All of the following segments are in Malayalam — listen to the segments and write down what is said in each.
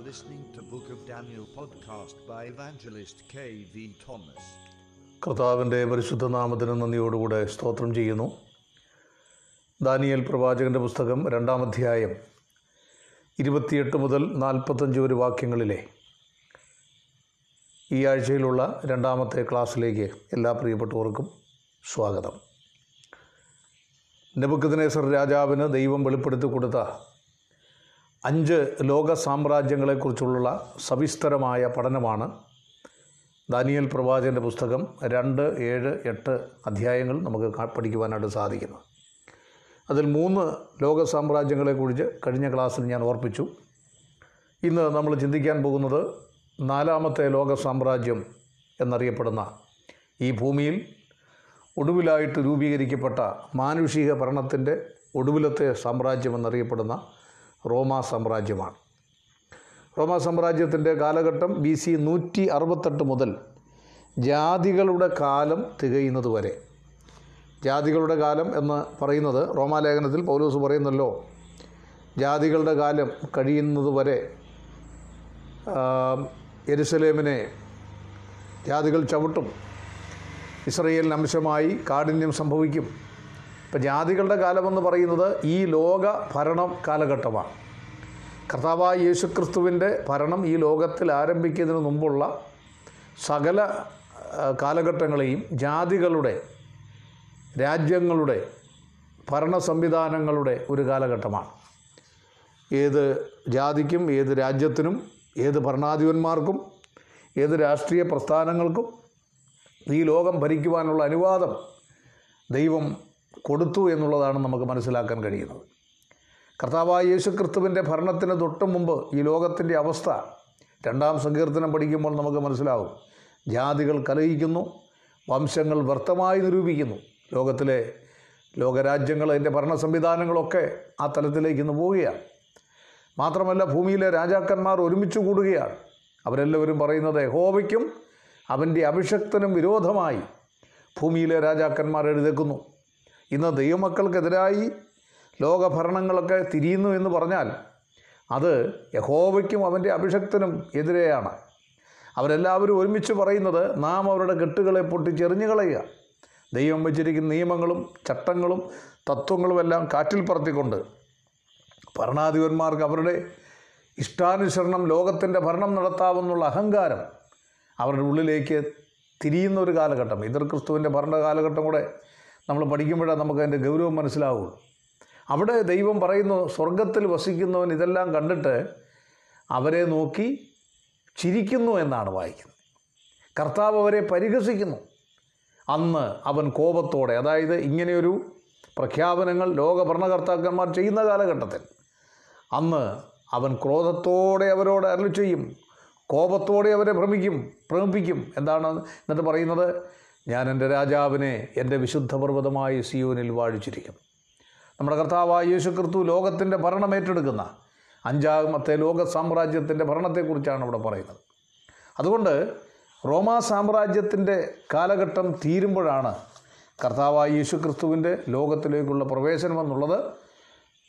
are listening to Book of Daniel podcast by evangelist K.V. Thomas. കർത്താവിന്റെ പരിശുദ്ധ നാമത്തിന് നന്ദിയോടുകൂടെ സ്തോത്രം ചെയ്യുന്നു ദാനിയൽ പ്രവാചകന്റെ പുസ്തകം രണ്ടാം അധ്യായം ഇരുപത്തിയെട്ട് മുതൽ നാൽപ്പത്തഞ്ച് ഒരു വാക്യങ്ങളിലെ ഈ ആഴ്ചയിലുള്ള രണ്ടാമത്തെ ക്ലാസ്സിലേക്ക് എല്ലാ പ്രിയപ്പെട്ടവർക്കും സ്വാഗതം നെബുക്കദ്നേസർ രാജാവിന് ദൈവം വെളിപ്പെടുത്തി കൊടുത്ത അഞ്ച് ലോക സാമ്രാജ്യങ്ങളെക്കുറിച്ചുള്ള സവിസ്തരമായ പഠനമാണ് ദാനിയൽ പ്രവാചകന്റെ പുസ്തകം രണ്ട് ഏഴ് എട്ട് അധ്യായങ്ങൾ നമുക്ക് പഠിക്കുവാനായിട്ട് സാധിക്കുന്നു. അതിൽ മൂന്ന് ലോക സാമ്രാജ്യങ്ങളെക്കുറിച്ച് കഴിഞ്ഞ ക്ലാസ്സിൽ ഞാൻ ഓർപ്പിച്ചു. ഇന്ന് നമ്മൾ ചിന്തിക്കാൻ പോകുന്നത് നാലാമത്തെ ലോക സാമ്രാജ്യം എന്നറിയപ്പെടുന്ന ഈ ഭൂമിയിൽ ഒടുവിലായിട്ട് രൂപീകരിക്കപ്പെട്ട മാനുഷിക ഭരണത്തിന്റെ ഒടുവിലത്തെ സാമ്രാജ്യം എന്നറിയപ്പെടുന്ന റോമാ സാമ്രാജ്യമാണ്. റോമാ സാമ്രാജ്യത്തിന്റെ കാലഘട്ടം ബി സി നൂറ്റി അറുപത്തെട്ട് മുതൽ ജാതികളുടെ കാലം തികയുന്നത് വരെ. ജാതികളുടെ കാലം എന്ന് പറയുന്നത് റോമാലേഖനത്തിൽ പൗലൂസ് പറയുന്നല്ലോ ജാതികളുടെ കാലം കഴിയുന്നത് വരെ എരുസലേമിനെ ജാതികൾ ചവിട്ടും ഇസ്രയേലിന് അംശമായി കാഠിന്യം സംഭവിക്കും ഇപ്പം ജാതികളുടെ കാലമെന്ന് പറയുന്നത് ഈ ലോക ഭരണം കാലഘട്ടമാണ്. കർത്താവായ യേശുക്രിസ്തുവിന്റെ ഭരണം ഈ ലോകത്തിൽ ആരംഭിക്കുന്നതിന് മുമ്പുള്ള സകല കാലഘട്ടങ്ങളെയും ജാതികളുടെ രാജ്യങ്ങളുടെ ഭരണ സംവിധാനങ്ങളുടെ ഒരു കാലഘട്ടമാണ്. ഏത് ജാതിക്കും ഏത് രാജ്യത്തിനും ഏത് ഭരണാധിപന്മാർക്കും ഏത് രാഷ്ട്രീയ പ്രസ്ഥാനങ്ങൾക്കും ഈ ലോകം ഭരിക്കുവാനുള്ള അനുവാദം ദൈവം കൊടുത്തു എന്നുള്ളതാണ് നമുക്ക് മനസ്സിലാക്കാൻ കഴിയുന്നത്. കർത്താവായ യേശു ക്രിസ്തുവിന്റെ ഭരണത്തിന് തൊട്ടു മുമ്പ് ഈ ലോകത്തിന്റെ അവസ്ഥ രണ്ടാം സങ്കീർത്തനം പഠിക്കുമ്പോൾ നമുക്ക് മനസ്സിലാവും. ജാതികൾ കലഹിക്കുന്നു വംശങ്ങൾ വ്യർത്ഥമായി നിരൂപിക്കുന്നു. ലോകത്തിലെ ലോകരാജ്യങ്ങൾ അതിന്റെ ഭരണ സംവിധാനങ്ങളൊക്കെ ആ തലത്തിലേക്ക് ഇന്ന് പോവുകയാണ്. മാത്രമല്ല ഭൂമിയിലെ രാജാക്കന്മാർ ഒരുമിച്ച് കൂടുകയാണ്. അവരെല്ലാവരും പറയുന്നത് ഹോവയ്ക്കും അവന്റെ അഭിഷക്തനും വിരോധമായി ഭൂമിയിലെ രാജാക്കന്മാർ എഴുതേക്കുന്നു. ഇന്ന് ദൈവമക്കൾക്കെതിരായി ലോകഭരണങ്ങളൊക്കെ തിരിയുന്നു എന്ന് പറഞ്ഞാൽ അത് യഹോവയ്ക്കും അവന്റെ അഭിഷക്തനും എതിരെയാണ്. അവരെല്ലാവരും ഒരുമിച്ച് പറയുന്നത് നാം അവരുടെ കെട്ടുകളെ പൊട്ടിച്ചെറിഞ്ഞു കളയുക ദൈവം വച്ചിരിക്കുന്ന നിയമങ്ങളും ചട്ടങ്ങളും തത്വങ്ങളുമെല്ലാം കാറ്റിൽ പറത്തിക്കൊണ്ട് ഭരണാധിപന്മാർക്ക് അവരുടെ ഇഷ്ടാനുസരണം ലോകത്തിന്റെ ഭരണം നടത്താമെന്നുള്ള അഹങ്കാരം അവരുടെ ഉള്ളിലേക്ക് തിരിയുന്ന ഒരു കാലഘട്ടം. ഇതർ ക്രിസ്തുവിന്റെ ഭരണ കാലഘട്ടം കൂടെ നമ്മൾ പഠിക്കുമ്പോഴാണ് നമുക്ക് അതിന്റെ ഗൗരവം മനസ്സിലാവുള്ളൂ അവിടെ ദൈവം പറയുന്നു സ്വർഗത്തിൽ വസിക്കുന്നവൻ ഇതെല്ലാം കണ്ടിട്ട് അവരെ നോക്കി ചിരിക്കുന്നു എന്നാണ് വായിക്കുന്നത്. കർത്താവ് അവരെ പരിഹസിക്കുന്നു. അന്ന് അവൻ കോപത്തോടെ അതായത് ഇങ്ങനെയൊരു പ്രഖ്യാപനങ്ങൾ ലോക ഭരണകർത്താക്കന്മാർ ചെയ്യുന്ന കാലഘട്ടത്തിൽ അന്ന് അവൻ ക്രോധത്തോടെ അവരോട് അരളി ചെയ്യും കോപത്തോടെ അവരെ ഭ്രമിക്കും ഭ്രമിപ്പിക്കും എന്താണ് എന്നിട്ട് പറയുന്നത്? ഞാൻ എന്റെ രാജാവിനെ എന്റെ വിശുദ്ധ പർവതമായ സിയോനിൽ വാഴിച്ചിരിക്കും. നമ്മുടെ കർത്താവായ യേശു ക്രിസ്തു ലോകത്തിന്റെ ഭരണം ഏറ്റെടുക്കുന്ന അഞ്ചാമത്തെ ലോക സാമ്രാജ്യത്തിന്റെ ഭരണത്തെക്കുറിച്ചാണ് ഇവിടെ പറയുന്നത്. അതുകൊണ്ട് റോമാ സാമ്രാജ്യത്തിന്റെ കാലഘട്ടം തീരുമ്പോഴാണ് കർത്താവായ യേശു ക്രിസ്തുവിന്റെ ലോകത്തിലേക്കുള്ള പ്രവേശനം എന്നുള്ളത്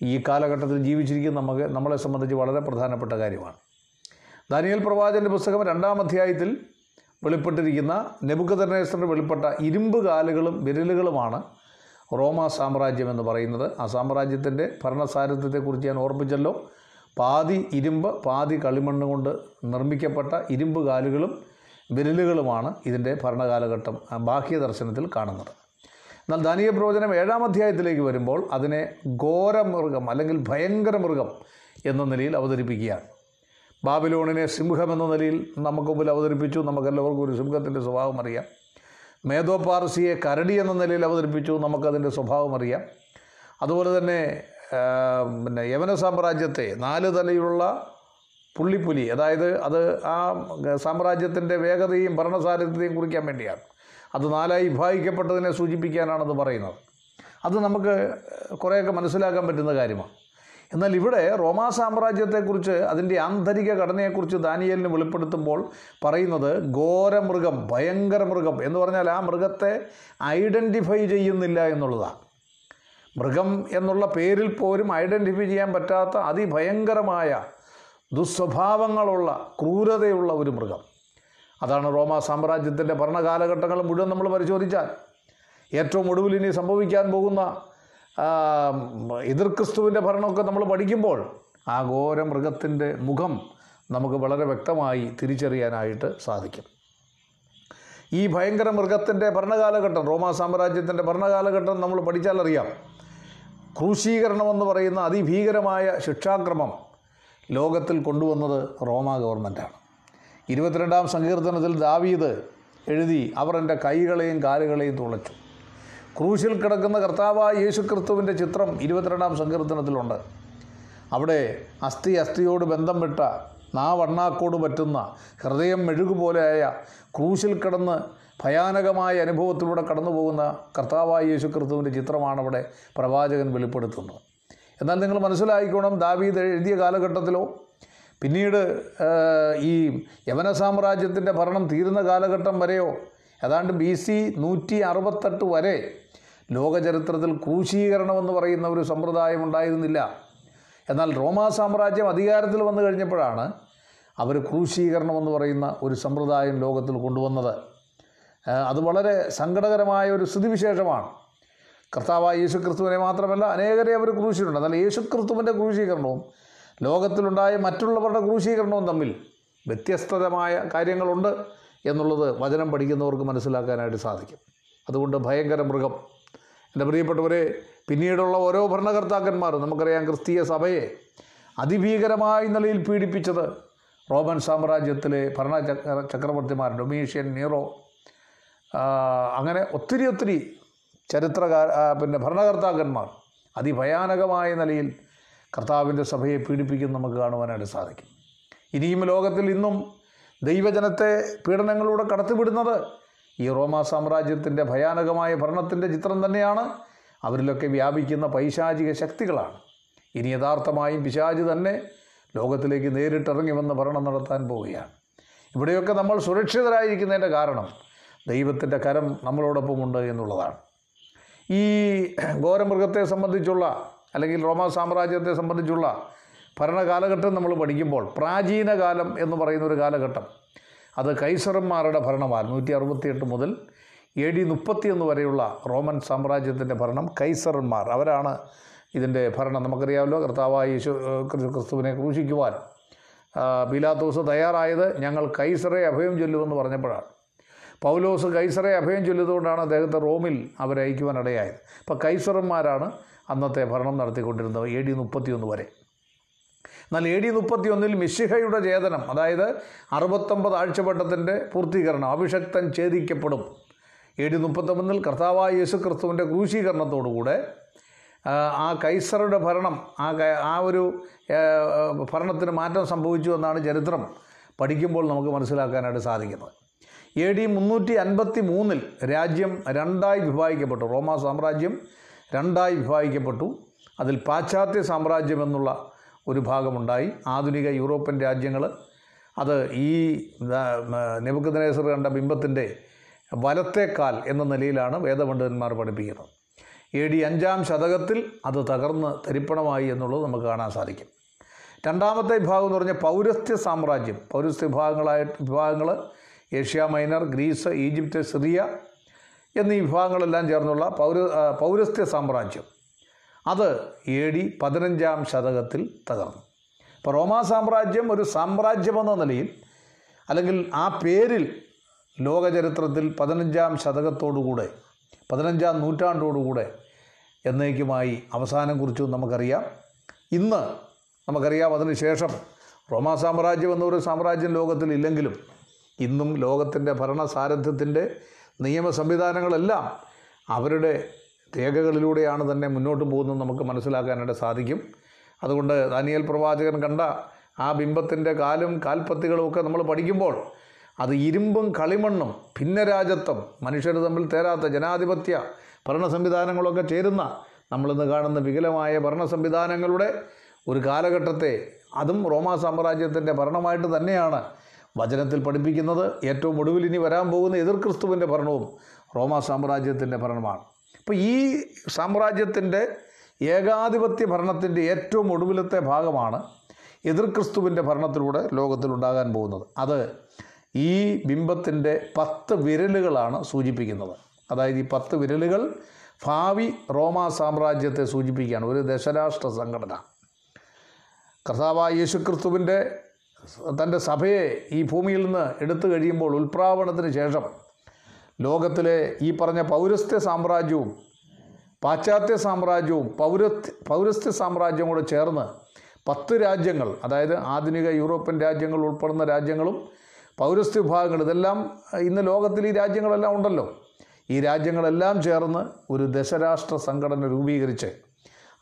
ഈ കാലഘട്ടത്തിൽ ജീവിച്ചിരിക്കുന്ന നമുക്ക് നമ്മളെ സംബന്ധിച്ച് വളരെ പ്രധാനപ്പെട്ട കാര്യമാണ്. ദാനിയൽ പ്രവാചന്റെ പുസ്തകം രണ്ടാം അധ്യായത്തിൽ വെളിപ്പെട്ടിരിക്കുന്ന നെബുക്കദർനേസറിന് വെളിപ്പെട്ട ഇരുമ്പ് കാലുകളും വിരലുകളുമാണ് റോമാ സാമ്രാജ്യം എന്ന് പറയുന്നത്. ആ സാമ്രാജ്യത്തിന്റെ ഭരണസാരഥ്യത്തെക്കുറിച്ച് ഞാൻ ഓർമ്മിച്ചല്ലോ. പാതി ഇരുമ്പ് പാതി കളിമണ്ണ് കൊണ്ട് നിർമ്മിക്കപ്പെട്ട ഇരുമ്പ് കാലുകളും വിരലുകളുമാണ് ഇതിന്റെ ഭരണകാലഘട്ടം ബാഹ്യ ദർശനത്തിൽ കാണുന്നത്. എന്നാൽ ധനിക പ്രവചനം ഏഴാം അധ്യായത്തിലേക്ക് വരുമ്പോൾ അതിനെ ഘോരമൃഗം അല്ലെങ്കിൽ ഭയങ്കര മൃഗം എന്ന നിലയിൽ അവതരിപ്പിക്കുകയാണ്. ബാബിലോണിനെ സിംഹം എന്ന നിലയിൽ നമുക്ക് മുമ്പിൽ അവതരിപ്പിച്ചു. നമുക്കെല്ലാവർക്കും ഒരു സിംഹത്തിന്റെ സ്വഭാവം അറിയാം. മേധോപാർസിയെ കരടി എന്ന നിലയിൽ അവതരിപ്പിച്ചു. നമുക്കതിന്റെ സ്വഭാവം അറിയാം. അതുപോലെ തന്നെ പിന്നെ യവന സാമ്രാജ്യത്തെ നാല് തലയിലുള്ള പുള്ളിപ്പുലി അതായത് അത് ആ സാമ്രാജ്യത്തിന്റെ വേഗതയും ഭരണസാരഥ്യത്തെയും കുറിക്കാൻ വേണ്ടിയാണ്. അത് നാലായി വിഭാഗിക്കപ്പെട്ടതിനെ സൂചിപ്പിക്കാനാണത് പറയുന്നത്. അത് നമുക്ക് കുറേയൊക്കെ മനസ്സിലാക്കാൻ പറ്റുന്ന കാര്യമാണ്. എന്നാൽ ഇവിടെ റോമാ സാമ്രാജ്യത്തെക്കുറിച്ച് അതിന്റെ ആന്തരിക ഘടനയെക്കുറിച്ച് ദാനിയേലിന് വെളിപ്പെടുത്തുമ്പോൾ പറയുന്നത് ഘോരമൃഗം ഭയങ്കര മൃഗം എന്ന് പറഞ്ഞാൽ ആ മൃഗത്തെ ഐഡന്റിഫൈ ചെയ്യുന്നില്ല എന്നുള്ളതാണ്. മൃഗം എന്നുള്ള പേരിൽ പോലും ഐഡന്റിഫൈ ചെയ്യാൻ പറ്റാത്ത അതിഭയങ്കരമായ ദുസ്വഭാവങ്ങളുള്ള ക്രൂരതയുള്ള ഒരു മൃഗം. അതാണ് റോമാ സാമ്രാജ്യത്തിന്റെ ഭരണകാലഘട്ടങ്ങൾ മുഴുവൻ നമ്മൾ പരിശോധിച്ചാൽ. ഏറ്റവും ഒടുവിൽ ഇനി സംഭവിക്കാൻ പോകുന്ന എതിർ ക്രിസ്തുവിന്റെ ഭരണമൊക്കെ നമ്മൾ പഠിക്കുമ്പോൾ ആ ഘോര മൃഗത്തിന്റെ മുഖം നമുക്ക് വളരെ വ്യക്തമായി തിരിച്ചറിയാനായിട്ട് സാധിക്കും. ഈ ഭയങ്കര മൃഗത്തിന്റെ ഭരണകാലഘട്ടം റോമാ സാമ്രാജ്യത്തിന്റെ ഭരണകാലഘട്ടം നമ്മൾ പഠിച്ചാലറിയാം ക്രൂശീകരണം എന്ന് പറയുന്ന അതിഭീകരമായ ശിക്ഷാക്രമം ലോകത്തിൽ കൊണ്ടുവന്നത് റോമാ ഗവൺമെന്റാണ് ഇരുപത്തിരണ്ടാം സങ്കീർത്തനത്തിൽ ദാവീദ് എഴുതി അവർ എന്റെ കൈകളെയും കാലുകളെയും തുളച്ചു. ക്രൂശിൽ കിടക്കുന്ന കർത്താവായ യേശു ക്രിസ്തുവിന്റെ ചിത്രം ഇരുപത്തിരണ്ടാം സങ്കീർത്തനത്തിലുണ്ട്. അവിടെ അസ്ഥി അസ്ഥിയോട് ബന്ധം വിട്ട നാവണ്ണാക്കോട് പറ്റുന്ന ഹൃദയം മെഴുകുപോലെയായ ക്രൂശിൽ കിടന്ന് ഭയാനകമായ അനുഭവത്തിലൂടെ കടന്നു പോകുന്ന കർത്താവായ യേശു ക്രിസ്തുവിന്റെ ചിത്രമാണ് അവിടെ പ്രവാചകൻ വെളിപ്പെടുത്തുന്നത്. എന്നാൽ നിങ്ങൾ മനസ്സിലായിക്കോണം ദാവീദ് എഴുതിയ കാലഘട്ടത്തിലോ പിന്നീട് ഈ യവന സാമ്രാജ്യത്തിന്റെ ഭരണം തീരുന്ന കാലഘട്ടം വരെയോ ഏതാണ്ട് ബി സി നൂറ്റി അറുപത്തെട്ട് വരെ ലോകചരിത്രത്തിൽ ക്രൂശീകരണം എന്ന് പറയുന്ന ഒരു സമ്പ്രദായം ഉണ്ടായിരുന്നില്ല. എന്നാൽ റോമാ സാമ്രാജ്യം അധികാരത്തിൽ വന്നു കഴിഞ്ഞപ്പോഴാണ് അവർ ക്രൂശീകരണം എന്ന് പറയുന്ന ഒരു സമ്പ്രദായം ലോകത്തിൽ കൊണ്ടുവന്നത്. അത് വളരെ സങ്കടകരമായ ഒരു സ്ഥിതിവിശേഷമാണ്. കർത്താവായ യേശു ക്രിസ്തുവിനെ മാത്രമല്ല അനേകരെ അവർ ക്രൂശിച്ചിട്ടുണ്ട്. എന്നാൽ യേശു ക്രിസ്തുവിന്റെ ക്രൂശീകരണവും ലോകത്തിലുണ്ടായ മറ്റുള്ളവരുടെ ക്രൂശീകരണവും തമ്മിൽ വ്യത്യസ്തമായ കാര്യങ്ങളുണ്ട് എന്നുള്ളത് വചനം പഠിക്കുന്നവർക്ക് മനസ്സിലാക്കാനായിട്ട് സാധിക്കും. അതുകൊണ്ട് ഭയങ്കര മൃഗം. എന്റെ പ്രിയപ്പെട്ടവരെ പിന്നീടുള്ള ഓരോ ഭരണകർത്താക്കന്മാരും നമുക്കറിയാം ക്രിസ്തീയ സഭയെ അതിഭീകരമായ നിലയിൽ പീഡിപ്പിച്ചത്. റോമൻ സാമ്രാജ്യത്തിലെ ഭരണ ചക്ര ചക്രവർത്തിമാർ ഡൊമീഷ്യൻ നീറോ അങ്ങനെ ഒത്തിരി ഒത്തിരി ചരിത്രകാര പിന്നെ ഭരണകർത്താക്കന്മാർ അതിഭയാനകമായ നിലയിൽ കർത്താവിന്റെ സഭയെ പീഡിപ്പിക്കുന്ന നമുക്ക് കാണുവാനായിട്ട് സാധിക്കും. ഇനിയും ലോകത്തിൽ ഇന്നും ദൈവജനത്തെ പീഡനങ്ങളിലൂടെ കടത്തിവിടുന്നത് ഈ റോമാ സാമ്രാജ്യത്തിന്റെ ഭയാനകമായ ഭരണത്തിന്റെ ചിത്രം തന്നെയാണ്. അവരിലൊക്കെ വ്യാപിക്കുന്ന പൈശാചിക ശക്തികളാണ്. ഇനി യഥാർത്ഥമായും പിശാചി തന്നെ ലോകത്തിലേക്ക് നേരിട്ടിറങ്ങി വന്ന് ഭരണം നടത്താൻ പോവുകയാണ്. ഇവിടെയൊക്കെ നമ്മൾ സുരക്ഷിതരായിരിക്കുന്നതിന്റെ കാരണം ദൈവത്തിന്റെ കരം നമ്മളോടൊപ്പമുണ്ട് എന്നുള്ളതാണ്. ഈ ഘോരമൃഗത്തെ സംബന്ധിച്ചുള്ള അല്ലെങ്കിൽ റോമാ സാമ്രാജ്യത്തെ സംബന്ധിച്ചുള്ള ഭരണകാലഘട്ടം നമ്മൾ പഠിക്കുമ്പോൾ പ്രാചീന കാലം എന്ന് പറയുന്ന ഒരു കാലഘട്ടം. അത് കൈസറന്മാരുടെ ഭരണമാണ്. നൂറ്റി അറുപത്തിയെട്ട് മുതൽ എ ഡി മുപ്പത്തിയൊന്ന് വരെയുള്ള റോമൻ സാമ്രാജ്യത്തിന്റെ ഭരണം കൈസറന്മാർ അവരാണ് ഇതിന്റെ ഭരണം. നമുക്കറിയാമല്ലോ കർത്താവായ യേശു ക്രിസ്തുവിനെ ക്രൂശിക്കുവാൻ ബിലാത്തോസ് തയ്യാറായത് ഞങ്ങൾ കൈസറെ അഭയം ചൊല്ലുമെന്ന് പറഞ്ഞപ്പോഴാണ്. പൗലോസ് കൈസറെ അഭയം ചൊല്ലിയതുകൊണ്ടാണ് അദ്ദേഹത്തെ റോമിൽ അവരയക്കുവാനിടയായത് അപ്പോൾ കൈസറന്മാരാണ് അന്നത്തെ ഭരണം നടത്തിക്കൊണ്ടിരുന്നത് എ ഡി മുപ്പത്തിയൊന്ന് വരെ. എന്നാൽ എ ഡി മുപ്പത്തി ഒന്നിൽ മിശിഹയുടെ ചേതനം അതായത് അറുപത്തൊമ്പത് ആഴ്ചവട്ടത്തിന്റെ പൂർത്തീകരണം അഭിഷക്തൻ ഛേദിക്കപ്പെടും. എ ഡി മുപ്പത്തൊമ്പതിൽ കർത്താവായ യേശു ക്രിസ്തുവിന്റെ ക്രൂശീകരണത്തോടുകൂടെ ആ, കൈസറുടെ ഭരണം ആ ആ ഒരു ഭരണത്തിന് മാറ്റം സംഭവിച്ചു എന്നാണ് ചരിത്രം പഠിക്കുമ്പോൾ നമുക്ക് മനസ്സിലാക്കാനായിട്ട് സാധിക്കുന്നത്. എ ഡി മുന്നൂറ്റി അൻപത്തി മൂന്നിൽ രാജ്യം രണ്ടായി വിഭാഗിക്കപ്പെട്ടു. റോമാ സാമ്രാജ്യം രണ്ടായി വിഭാഗിക്കപ്പെട്ടു. അതിൽ പാശ്ചാത്യ സാമ്രാജ്യം എന്നുള്ള ഒരു ഭാഗമുണ്ടായി. ആധുനിക യൂറോപ്യൻ രാജ്യങ്ങൾ അത് ഈ നെബുക്കദ്നേസർ കണ്ട ബിംബത്തിന്റെ വലത്തേക്കാൽ എന്ന നിലയിലാണ് വേദപണ്ഡിതന്മാർ പഠിപ്പിക്കുന്നത്. എ ഡി അഞ്ചാം ശതകത്തിൽ അത് തകർന്ന് തരിപ്പണമായി എന്നുള്ളത് നമുക്ക് കാണാൻ സാധിക്കും. രണ്ടാമത്തെ വിഭാഗം എന്ന് പറഞ്ഞാൽ പൗരസ്ത്യ സാമ്രാജ്യം. പൗരസ്ത്യ വിഭാഗങ്ങളായ വിഭാഗങ്ങൾ Asia Minor Greece Egypt Syria എന്നീ വിഭാഗങ്ങളെല്ലാം ചേർന്നുള്ള പൗര പൗരസ്ത്യ സാമ്രാജ്യം. അത് എ ഡി പതിനഞ്ചാം ശതകത്തിൽ തകർന്നു. ഇപ്പോൾ റോമാ സാമ്രാജ്യം ഒരു സാമ്രാജ്യമെന്ന നിലയിൽ അല്ലെങ്കിൽ ആ പേരിൽ ലോകചരിത്രത്തിൽ പതിനഞ്ചാം ശതകത്തോടുകൂടെ പതിനഞ്ചാം നൂറ്റാണ്ടോടുകൂടെ എന്നേക്കുമായി അവസാനം കുറിച്ചു നമുക്കറിയാം. ഇന്ന് നമുക്കറിയാം അതിനുശേഷം റോമാ സാമ്രാജ്യം എന്നൊരു സാമ്രാജ്യം ലോകത്തിൽ ഇല്ലെങ്കിലും ഇന്നും ലോകത്തിന്റെ ഭരണ സാരഥ്യത്തിന്റെ നിയമ സംവിധാനങ്ങളെല്ലാം അവരുടെ രേഖകളിലൂടെയാണ് തന്നെ മുന്നോട്ട് പോകുന്നത് നമുക്ക് മനസ്സിലാക്കാനായിട്ട് സാധിക്കും. അതുകൊണ്ട് ദാനിയൽ പ്രവാചകൻ കണ്ട ആ ബിംബത്തിന്റെ കാലും കാൽപ്പത്തികളും ഒക്കെ നമ്മൾ പഠിക്കുമ്പോൾ അത് ഇരുമ്പും കളിമണ്ണും ഭിന്നരാജത്വം മനുഷ്യർ തമ്മിൽ തേരാത്ത ജനാധിപത്യ ഭരണ സംവിധാനങ്ങളൊക്കെ ചേരുന്ന നമ്മളിന്ന് കാണുന്ന വികലമായ ഭരണ സംവിധാനങ്ങളുടെ ഒരു കാലഘട്ടത്തെ അതും റോമാ സാമ്രാജ്യത്തിന്റെ ഭരണമായിട്ട് തന്നെയാണ് വചനത്തിൽ പഠിപ്പിക്കുന്നത്. ഏറ്റവും ഒടുവിൽ ഇനി വരാൻ പോകുന്ന എതിർ ക്രിസ്തുവിന്റെ ഭരണവും റോമാ സാമ്രാജ്യത്തിന്റെ ഭരണമാണ്. അപ്പോൾ ഈ സാമ്രാജ്യത്തിന്റെ ഏകാധിപത്യ ഭരണത്തിന്റെ ഏറ്റവും ഒടുവിലത്തെ ഭാഗമാണ് എതിർ ക്രിസ്തുവിന്റെ ഭരണത്തിലൂടെ ലോകത്തിലുണ്ടാകാൻ പോകുന്നത്. അത് ഈ ബിംബത്തിന്റെ പത്ത് വിരലുകളാണ് സൂചിപ്പിക്കുന്നത്. അതായത് ഈ പത്ത് വിരലുകൾ ഭാവി റോമാ സാമ്രാജ്യത്തെ സൂചിപ്പിക്കുകയാണ്. ഒരു ദശരാഷ്ട്ര സംഘടന. കർത്താവായ യേശുക്രിസ്തുവിന്റെ തന്റെ സഭയെ ഈ ഭൂമിയിൽ നിന്ന് എടുത്തു കഴിയുമ്പോൾ ഉൽപ്രാവണത്തിന് ശേഷം ലോകത്തിലെ ഈ പറഞ്ഞ പൗരസ്ത്യ സാമ്രാജ്യവും പാശ്ചാത്യ സാമ്രാജ്യവും പൗരസ്ത്യ പൗരസ്ത്യ സാമ്രാജ്യവും കൂടെ ചേർന്ന് പത്ത് രാജ്യങ്ങൾ അതായത് ആധുനിക യൂറോപ്യൻ രാജ്യങ്ങൾ ഉൾപ്പെടുന്ന രാജ്യങ്ങളും പൗരസ്ത്യ വിഭാഗങ്ങൾ ഇതെല്ലാം ഇന്ന് ലോകത്തിൽ ഈ രാജ്യങ്ങളെല്ലാം ഉണ്ടല്ലോ. ഈ രാജ്യങ്ങളെല്ലാം ചേർന്ന് ഒരു ദശരാഷ്ട്ര സംഘടന രൂപീകരിച്ച്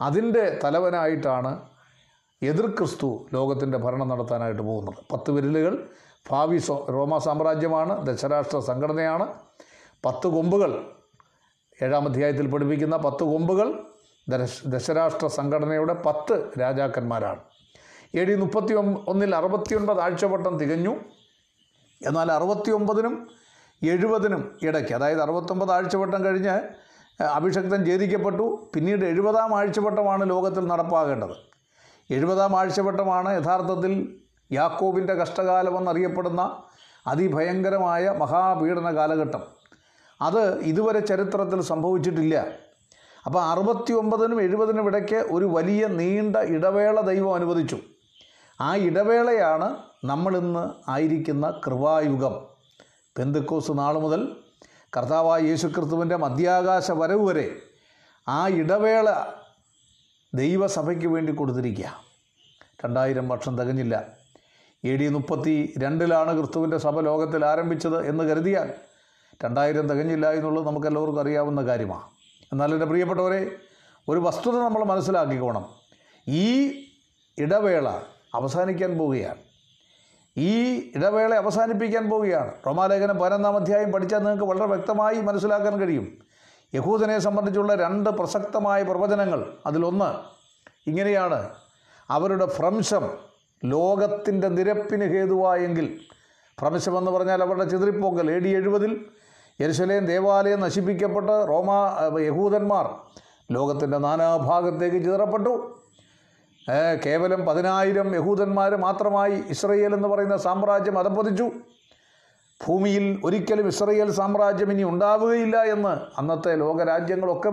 അതിന്റെ തലവനായിട്ടാണ് എതിർ ക്രിസ്തു ലോകത്തിന്റെ ഭരണം നടത്താനായിട്ട് പോകുന്നത്. പത്ത് വിരലുകൾ ഭാവി റോമ സാമ്രാജ്യമാണ് ദശരാഷ്ട്ര സംഘടനയാണ്. പത്ത് കൊമ്പുകൾ ഏഴാം അധ്യായത്തിൽ പഠിപ്പിക്കുന്ന പത്ത് കൊമ്പുകൾ ദശ- ദശരാഷ്ട്ര സംഘടനയുടെ പത്ത് രാജാക്കന്മാരാണ്. എ ഡി മുപ്പത്തി ഒന്നിൽ അറുപത്തിയൊൻപത് ആഴ്ചവട്ടം തികഞ്ഞു. എന്നാൽ അറുപത്തിയൊമ്പതിനും എഴുപതിനും ഇടയ്ക്ക് അതായത് അറുപത്തൊമ്പത് ആഴ്ചവട്ടം കഴിഞ്ഞ് അഭിഷക്തൻ ഛേദിക്കപ്പെട്ടു. പിന്നീട് എഴുപതാം ആഴ്ചവട്ടമാണ് ലോകത്തിൽ നടപ്പാകേണ്ടത്. എഴുപതാം ആഴ്ചവട്ടമാണ് യഥാർത്ഥത്തിൽ യാക്കോബിന്റെ കഷ്ടകാലമെന്നറിയപ്പെടുന്ന അതിഭയങ്കരമായ മഹാപീഡന കാലഘട്ടം. അത് ഇതുവരെ ചരിത്രത്തിൽ സംഭവിച്ചിട്ടില്ല. അപ്പോൾ അറുപത്തി ഒമ്പതിനും എഴുപതിനും ഇടയ്ക്ക് ഒരു വലിയ നീണ്ട ഇടവേള ദൈവം അനുവദിച്ചു. ആ ഇടവേളയാണ് നമ്മളിന്ന് ആയിരിക്കുന്ന കൃപായുഗം. പെന്തുക്കോസ് നാൾ മുതൽ കർത്താവായ യേശുക്രിസ്തുവിന്റെ മധ്യാകാശ വരവ് വരെ ആ ഇടവേള ദൈവസഭയ്ക്ക് വേണ്ടി കൊടുത്തിരിക്കുക. രണ്ടായിരം വർഷം തികഞ്ഞില്ല. എ ഡി മുപ്പത്തി രണ്ടിലാണ് ക്രിസ്തുവിന്റെ സഭ ലോകത്തിൽ ആരംഭിച്ചത് എന്ന് കരുതിയാൽ രണ്ടായിരം തികഞ്ഞില്ല എന്നുള്ളത് നമുക്കെല്ലാവർക്കും അറിയാവുന്ന കാര്യമാണ് എന്നാൽ എന്റെ പ്രിയപ്പെട്ടവരെ ഒരു വസ്തുത നമ്മൾ മനസ്സിലാക്കിക്കോണം. ഈ ഇടവേള അവസാനിക്കാൻ പോവുകയാണ്. ഈ ഇടവേള അവസാനിപ്പിക്കാൻ പോവുകയാണ്. റോമാലേഖനം പതിനൊന്നാം അധ്യായം പഠിച്ചാൽ നിങ്ങൾക്ക് വളരെ വ്യക്തമായി മനസ്സിലാക്കാൻ കഴിയും. യഹൂദനെ സംബന്ധിച്ചുള്ള രണ്ട് പ്രസക്തമായ പ്രവചനങ്ങൾ. അതിലൊന്ന് ഇങ്ങനെയാണ്. അവരുടെ ഭ്രംശം ലോകത്തിന്റെ നിരപ്പിന് ഹേതുവായെങ്കിൽ. ഭ്രംശമെന്ന് പറഞ്ഞാൽ അവരുടെ ചിതറിപ്പോക്കൽ എ ഡി എഴുപതിൽ യെരുശലേം ദേവാലയം നശിപ്പിക്കപ്പെട്ട റോമാ യഹൂദന്മാർ ലോകത്തിന്റെ നാനാഭാഗത്തേക്ക് ചിതറപ്പെട്ടു. കേവലം പതിനായിരം യഹൂദന്മാർ മാത്രമായി ഇസ്രയേൽ എന്ന് പറയുന്ന സാമ്രാജ്യം അതപ്പതിച്ചു ഭൂമിയിൽ ഒരിക്കലും ഇസ്രയേൽ സാമ്രാജ്യം ഇനി ഉണ്ടാവുകയില്ല എന്ന് അന്നത്തെ ലോകരാജ്യങ്ങളൊക്കെ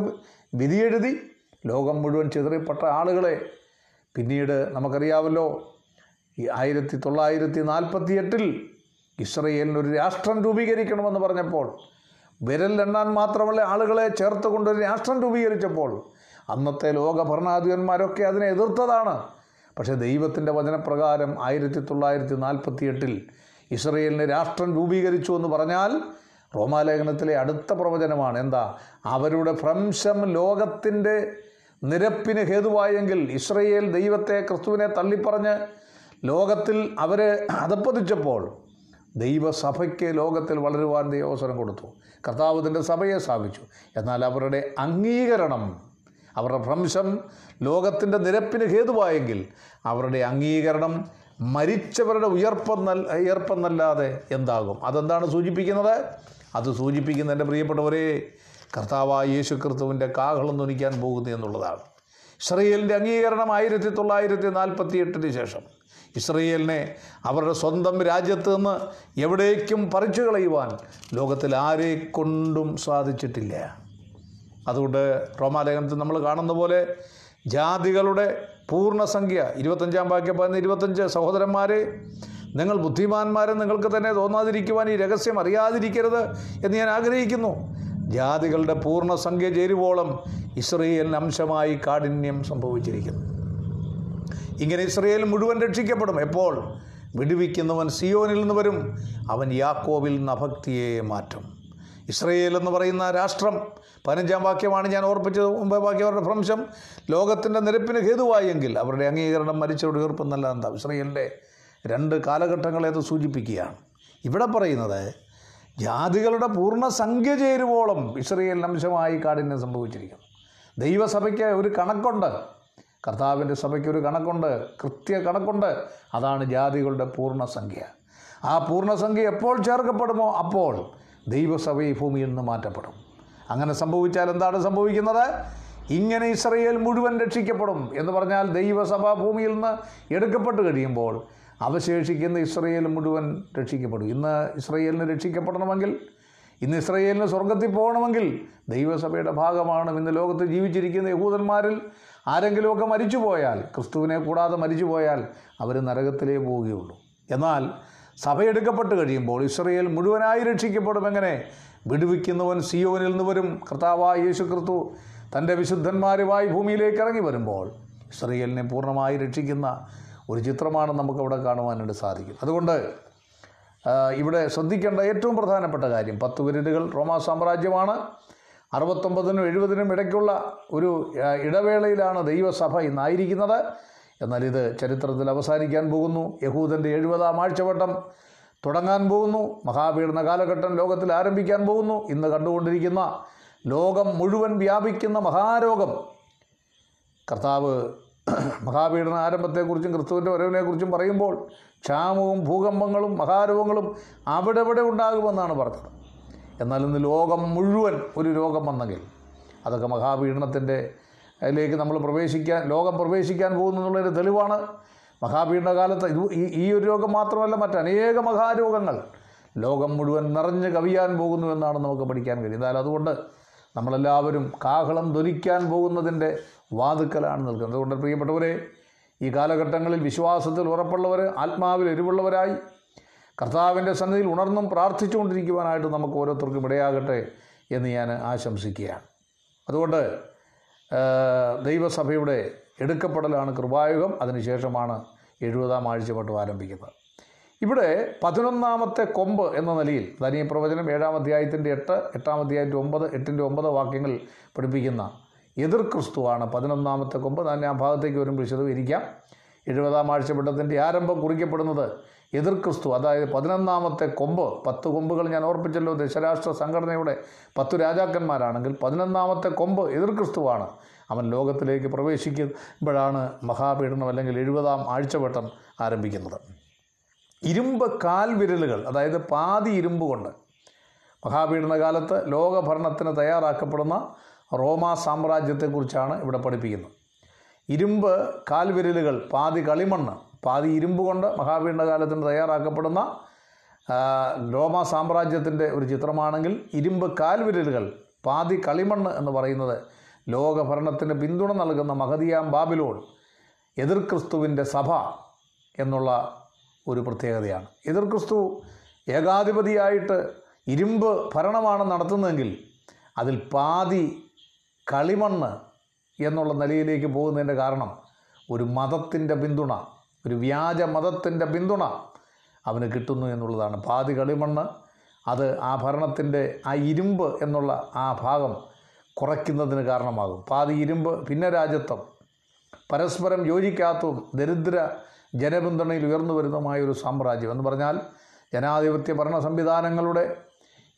വിധിയെഴുതി ലോകം മുഴുവൻ ചിതറിപ്പെട്ട ആളുകളെ പിന്നീട് നമുക്കറിയാമല്ലോ ഈ ആയിരത്തി തൊള്ളായിരത്തി നാൽപ്പത്തി എട്ടിൽ ഇസ്രയേലിന് ഒരു രാഷ്ട്രം രൂപീകരിക്കണമെന്ന് പറഞ്ഞപ്പോൾ വിരലെണ്ണാൻ മാത്രമല്ല ആളുകളെ ചേർത്ത് കൊണ്ടൊരു രാഷ്ട്രം രൂപീകരിച്ചപ്പോൾ അന്നത്തെ ലോക ഭരണാധിപന്മാരൊക്കെ അതിനെ എതിർത്തതാണ്. പക്ഷേ ദൈവത്തിന്റെ വചനപ്രകാരം ആയിരത്തി തൊള്ളായിരത്തി നാൽപ്പത്തി എട്ടിൽ ഇസ്രയേലിന് രാഷ്ട്രം രൂപീകരിച്ചു എന്ന് പറഞ്ഞാൽ റോമാലേഖനത്തിലെ അടുത്ത പ്രവചനമാണ്. എന്താ? അവരുടെ ഭ്രംശം ലോകത്തിന്റെ നിരപ്പിന് ഹേതുവായെങ്കിൽ ഇസ്രയേൽ ദൈവത്തെ ക്രിസ്തുവിനെ തള്ളിപ്പറഞ്ഞ് ലോകത്തിൽ അവരെ അധപ്പതിച്ചപ്പോൾ ദൈവസഭയ്ക്ക് ലോകത്തിൽ വളരുവാൻ അവസരം കൊടുത്തു. കർത്താവ് തന്റെ സഭയെ സ്ഥാപിച്ചു. എന്നാൽ അവരുടെ അംഗീകരണം അവരുടെ ഭ്രംശം ലോകത്തിന്റെ നിരപ്പിന് ഹേതുവായെങ്കിൽ അവരുടെ അംഗീകരണം മരിച്ചവരുടെ ഉയർപ്പെന്നൽ ഉയർപ്പെന്നല്ലാതെ എന്താകും? അതെന്താണ് സൂചിപ്പിക്കുന്നത്? അത് സൂചിപ്പിക്കുന്ന എന്റെ പ്രിയപ്പെട്ടവരെ കർത്താവായ യേശു ക്രിസ്തുവിന്റെ കാഹളം നുനിക്കാൻ പോകുന്നു എന്നുള്ളതാണ്. ഇസ്രയേലിന്റെ അംഗീകരണം ആയിരത്തി തൊള്ളായിരത്തി നാൽപ്പത്തി എട്ടിന് ശേഷം ഇസ്രയേലിനെ അവരുടെ സ്വന്തം രാജ്യത്ത് നിന്ന് എവിടേക്കും പറിച്ചു കളയുവാൻ ലോകത്തിൽ ആരെ കൊണ്ടും സാധിച്ചിട്ടില്ല. അതുകൊണ്ട് റോമാലേഖനത്തിൽ നമ്മൾ കാണുന്ന പോലെ ജാതികളുടെ പൂർണസംഖ്യ ഇരുപത്തഞ്ചാം വാക്യം പറയുന്ന ഇരുപത്തഞ്ച് സഹോദരന്മാരെ നിങ്ങൾ ബുദ്ധിമാന്മാരെ നിങ്ങൾക്ക് തന്നെ തോന്നാതിരിക്കുവാൻ ഈ രഹസ്യം അറിയാതിരിക്കരുത് എന്ന് ഞാൻ ആഗ്രഹിക്കുന്നു. ജാതികളുടെ പൂർണസംഖ്യ ചേരുവോളം ഇസ്രയേലിന് അംശമായി കാഠിന്യം സംഭവിച്ചിരിക്കുന്നു. ഇങ്ങനെ ഇസ്രയേൽ മുഴുവൻ രക്ഷിക്കപ്പെടും. എപ്പോൾ? വിടുവിക്കുന്നവൻ സിയോനിൽ നിന്ന് വരും. അവൻ യാക്കോവിൽ നിന്ന് അഭക്തിയെ മാറ്റും. ഇസ്രയേൽ എന്ന് പറയുന്ന രാഷ്ട്രം പതിനഞ്ചാം വാക്യമാണ് ഞാൻ ഓർപ്പിച്ചത് മുമ്പേ വാക്യം അവരുടെ ഭ്രംശം. ലോകത്തിന്റെ നിരപ്പിന് ഹേതുവായെങ്കിൽ അവരുടെ അംഗീകരണം മരിച്ചവരുടെ ഉയർപ്പെന്നല്ല എന്താ ഇസ്രയേലിന്റെ രണ്ട് കാലഘട്ടങ്ങളെ അത് സൂചിപ്പിക്കുകയാണ്. ഇവിടെ പറയുന്നത് ജാതികളുടെ പൂർണ സംഖ്യ ചേരുവോളം ഇസ്രയേലിന് അംശമായി കാഠിന്യം സംഭവിച്ചിരിക്കുന്നു. ദൈവസഭയ്ക്ക് ഒരു കണക്കുണ്ട്. കർത്താവിന്റെ സഭയ്ക്ക് ഒരു കണക്കുണ്ട് കൃത്യ കണക്കുണ്ട്. അതാണ് ജാതികളുടെ പൂർണസംഖ്യ. ആ പൂർണസംഖ്യ എപ്പോൾ ചേർക്കപ്പെടുമോ അപ്പോൾ ദൈവസഭ ഈ ഭൂമിയിൽ നിന്ന് മാറ്റപ്പെടും. അങ്ങനെ സംഭവിച്ചാൽ എന്താണ് സംഭവിക്കുന്നത്? ഇങ്ങനെ ഇസ്രയേൽ മുഴുവൻ രക്ഷിക്കപ്പെടും എന്ന് പറഞ്ഞാൽ ദൈവസഭ ഭൂമിയിൽ നിന്ന് എടുക്കപ്പെട്ട് കഴിയുമ്പോൾ അവശേഷിക്കുന്ന ഇസ്രയേൽ മുഴുവൻ രക്ഷിക്കപ്പെടും. ഇന്ന് ഇസ്രയേലിന് രക്ഷിക്കപ്പെടണമെങ്കിൽ ഇന്ന് ഇസ്രയേലിന് സ്വർഗത്തിൽ പോകണമെങ്കിൽ ദൈവസഭയുടെ ഭാഗമാണ് ഇന്ന് ലോകത്ത് ജീവിച്ചിരിക്കുന്ന യഹൂദന്മാരിൽ ആരെങ്കിലുമൊക്കെ മരിച്ചു പോയാൽ ക്രിസ്തുവിനെ കൂടാതെ മരിച്ചു പോയാൽ അവർ നരകത്തിലേ പോവുകയുള്ളൂ. എന്നാൽ സഭയെടുക്കപ്പെട്ട് കഴിയുമ്പോൾ ഇസ്രയേൽ മുഴുവനായി രക്ഷിക്കപ്പെടും എങ്ങനെ? വിടുവിക്കുന്നവൻ സിയോനിൽ നിന്ന് വരും. കർത്താവായ യേശു ക്രിസ്തു തന്റെ വിശുദ്ധന്മാരുമായി ഭൂമിയിലേക്ക് ഇറങ്ങി വരുമ്പോൾ ഇസ്രയേലിനെ പൂർണമായി രക്ഷിക്കുന്ന ഒരു ചിത്രമാണ് നമുക്കവിടെ കാണുവാനായിട്ട് സാധിക്കും. അതുകൊണ്ട് ഇവിടെ ശ്രദ്ധിക്കേണ്ട ഏറ്റവും പ്രധാനപ്പെട്ട കാര്യം പത്ത് വിരലുകൾ റോമാ സാമ്രാജ്യമാണ്. അറുപത്തൊമ്പതിനും എഴുപതിനും ഇടയ്ക്കുള്ള ഒരു ഇടവേളയിലാണ് ദൈവസഭ ഇന്നായിരിക്കുന്നത്. എന്നാൽ ഇത് ചരിത്രത്തിൽ അവസാനിക്കാൻ പോകുന്നു. യഹൂദന്റെ എഴുപതാം ആഴ്ചവട്ടം തുടങ്ങാൻ പോകുന്നു. മഹാപീഡന കാലഘട്ടം ലോകത്തിൽ ആരംഭിക്കാൻ പോകുന്നു. ഇന്ന് കണ്ടുകൊണ്ടിരിക്കുന്ന ലോകം മുഴുവൻ വ്യാപിക്കുന്ന മഹാരോഗം. കർത്താവ് മഹാപീഡന ആരംഭത്തെക്കുറിച്ചും ക്രിസ്തുവിന്റെ വരവിനെക്കുറിച്ചും പറയുമ്പോൾ ക്ഷാമവും ഭൂകമ്പങ്ങളും മഹാരോഗങ്ങളും അവിടെവിടെ ഉണ്ടാകുമെന്നാണ് പറഞ്ഞത്. എന്നാൽ ഇന്ന് ലോകം മുഴുവൻ ഒരു രോഗം വന്നെങ്കിൽ അതൊക്കെ മഹാപീഡനത്തിന്റെ അതിലേക്ക് നമ്മൾ പ്രവേശിക്കാൻ ലോകം പ്രവേശിക്കാൻ പോകുന്നു എന്നുള്ളൊരു തെളിവാണ്. മഹാപീഡന കാലത്ത് ഇത് ഈ ഒരു രോഗം മാത്രമല്ല മറ്റനേക മഹാരോഗങ്ങൾ ലോകം മുഴുവൻ നിറഞ്ഞ് കവിയാൻ പോകുന്നു എന്നാണ് നമുക്ക് പഠിക്കാൻ കഴിയും എന്നാൽ അതുകൊണ്ട് നമ്മളെല്ലാവരും കാഹളം ധ്വനിക്കാൻ പോകുന്നതിന്റെ വാതുക്കലാണ് നിൽക്കുന്നത്. അതുകൊണ്ട് പ്രിയപ്പെട്ടവരെ ഈ കാലഘട്ടങ്ങളിൽ വിശ്വാസത്തിൽ ഉറപ്പുള്ളവർ ആത്മാവിൽ എരിവുള്ളവരായി കർത്താവിന്റെ സന്നിധിയിൽ ഉണർന്നും പ്രാർത്ഥിച്ചുകൊണ്ടിരിക്കുവാനായിട്ട് നമുക്ക് ഓരോരുത്തർക്കും ഇടയാകട്ടെ എന്ന് ഞാൻ ആശംസിക്കുകയാണ്. അതുകൊണ്ട് ദൈവസഭയുടെ എടുക്കപ്പെടലാണ് കൃപായുഗം. അതിനുശേഷമാണ് എഴുപതാം ആഴ്ചവട്ടം ആരംഭിക്കുന്നത്. ഇവിടെ പതിനൊന്നാമത്തെ കൊമ്പ് എന്ന നിലയിൽ ധനീ പ്രവചനം ഏഴാം അധ്യായത്തിന്റെ എട്ട് എട്ടാം അധ്യായത്തിന്റെ ഒമ്പത് എട്ടിന്റെ ഒമ്പത് വാക്യങ്ങൾ പഠിപ്പിക്കുന്ന എതിർ ക്രിസ്തുവാണ് പതിനൊന്നാമത്തെ കൊമ്പ്. ഞാൻ ആ ഭാഗത്തേക്ക് വരുമ്പോൾ വിശദീകരിക്കാം. എഴുപതാം ആഴ്ചവട്ടത്തിന്റെ ആരംഭം കുറിക്കപ്പെടുന്നത് എതിർ ക്രിസ്തു അതായത് പതിനൊന്നാമത്തെ കൊമ്പ് പത്ത് കൊമ്പുകൾ ഞാൻ ഓർപ്പിച്ചല്ലോ ദശരാഷ്ട്ര സംഘടനയുടെ പത്ത് രാജാക്കന്മാരാണെങ്കിൽ പതിനൊന്നാമത്തെ കൊമ്പ് എതിർ ക്രിസ്തുവാണ്. അവൻ ലോകത്തിലേക്ക് പ്രവേശിക്കുമ്പോഴാണ് മഹാപീഡനം അല്ലെങ്കിൽ എഴുപതാം ആഴ്ചവട്ടം ആരംഭിക്കുന്നത്. ഇരുമ്പ് കാൽവിരലുകൾ അതായത് പാതി ഇരുമ്പ് കൊണ്ട്. മഹാപീഡന കാലത്ത് ലോകഭരണത്തിന് തയ്യാറാക്കപ്പെടുന്ന റോമാ സാമ്രാജ്യത്തെക്കുറിച്ചാണ് ഇവിടെ പഠിപ്പിക്കുന്നത്. ഇരുമ്പ് കാൽവിരലുകൾ പാതി കളിമണ്ണ് പാതി ഇരുമ്പ് കൊണ്ട് മഹാപീണ്ഡകാലത്തിന് തയ്യാറാക്കപ്പെടുന്ന ലോമ സാമ്രാജ്യത്തിന്റെ ഒരു ചിത്രമാണെങ്കിൽ ഇരുമ്പ് കാൽവിരലുകൾ പാതി കളിമണ്ണ് എന്ന് പറയുന്നത് ലോകഭരണത്തിന് പിന്തുണ നൽകുന്ന മഹതിയാം ബാബിലോൺ എതിർ ക്രിസ്തുവിന്റെ സഭ എന്നുള്ള ഒരു പ്രത്യേകതയാണ്. എതിർ ക്രിസ്തു ഏകാധിപതിയായിട്ട് ഇരുമ്പ് ഭരണമാണ് നടത്തുന്നതെങ്കിൽ അതിൽ പാതി കളിമണ്ണ് എന്നുള്ള നിലയിലേക്ക് പോകുന്നതിന്റെ കാരണം ഒരു മതത്തിന്റെ പിന്തുണ ഒരു വ്യാജ മതത്തിന്റെ പിന്തുണ അവന് കിട്ടുന്നു എന്നുള്ളതാണ്. പാതി കളിമണ്ണ് അത് ആ ഭരണത്തിന്റെ ആ ഇരുമ്പ് എന്നുള്ള ആ ഭാഗം കുറയ്ക്കുന്നതിന് കാരണമാകും. പാതി ഇരുമ്പ് ഭിന്നരാജ്യത്വം പരസ്പരം യോജിക്കാത്തതും ദരിദ്ര ജനപിന്തുണയിൽ ഉയർന്നു വരുന്നതുമായ ഒരു സാമ്രാജ്യം എന്ന് പറഞ്ഞാൽ ജനാധിപത്യ ഭരണ സംവിധാനങ്ങളുടെ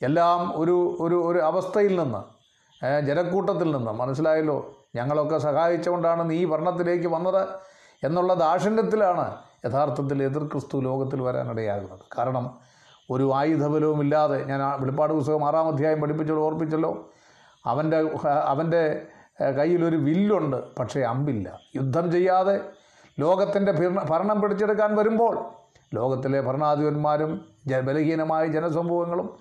എല്ലാം ഒരു ഒരു ഒരു അവസ്ഥയിൽ നിന്ന് ജനക്കൂട്ടത്തിൽ നിന്ന് മനസ്സിലായല്ലോ? ഞങ്ങളൊക്കെ സഹായിച്ചുകൊണ്ടാണ് നീ ഭരണത്തിലേക്ക് വന്നത്. എന്നുള്ള ദാക്ഷിണ്യത്തിലാണ് യഥാർത്ഥത്തിൽ എതിർ ക്രിസ്തു ലോകത്തിൽ വരാനിടയാകുന്നത്. കാരണം ഒരു ആയുധബലവും ഇല്ലാതെ ഞാൻ വെളിപ്പാട് പുസ്തകം ആറാം അധ്യായം പഠിപ്പിച്ചല്ലോ ഓർപ്പിച്ചല്ലോ? അവന്റെ അവന്റെ കയ്യിലൊരു വില്ലുണ്ട് പക്ഷേ അമ്പില്ല. യുദ്ധം ചെയ്യാതെ ലോകത്തിന്റെ ഭരണ- പിടിച്ചെടുക്കാൻ വരുമ്പോൾ ലോകത്തിലെ ഭരണാധിപന്മാരും ബലഹീനമായ ജനസമൂഹങ്ങളും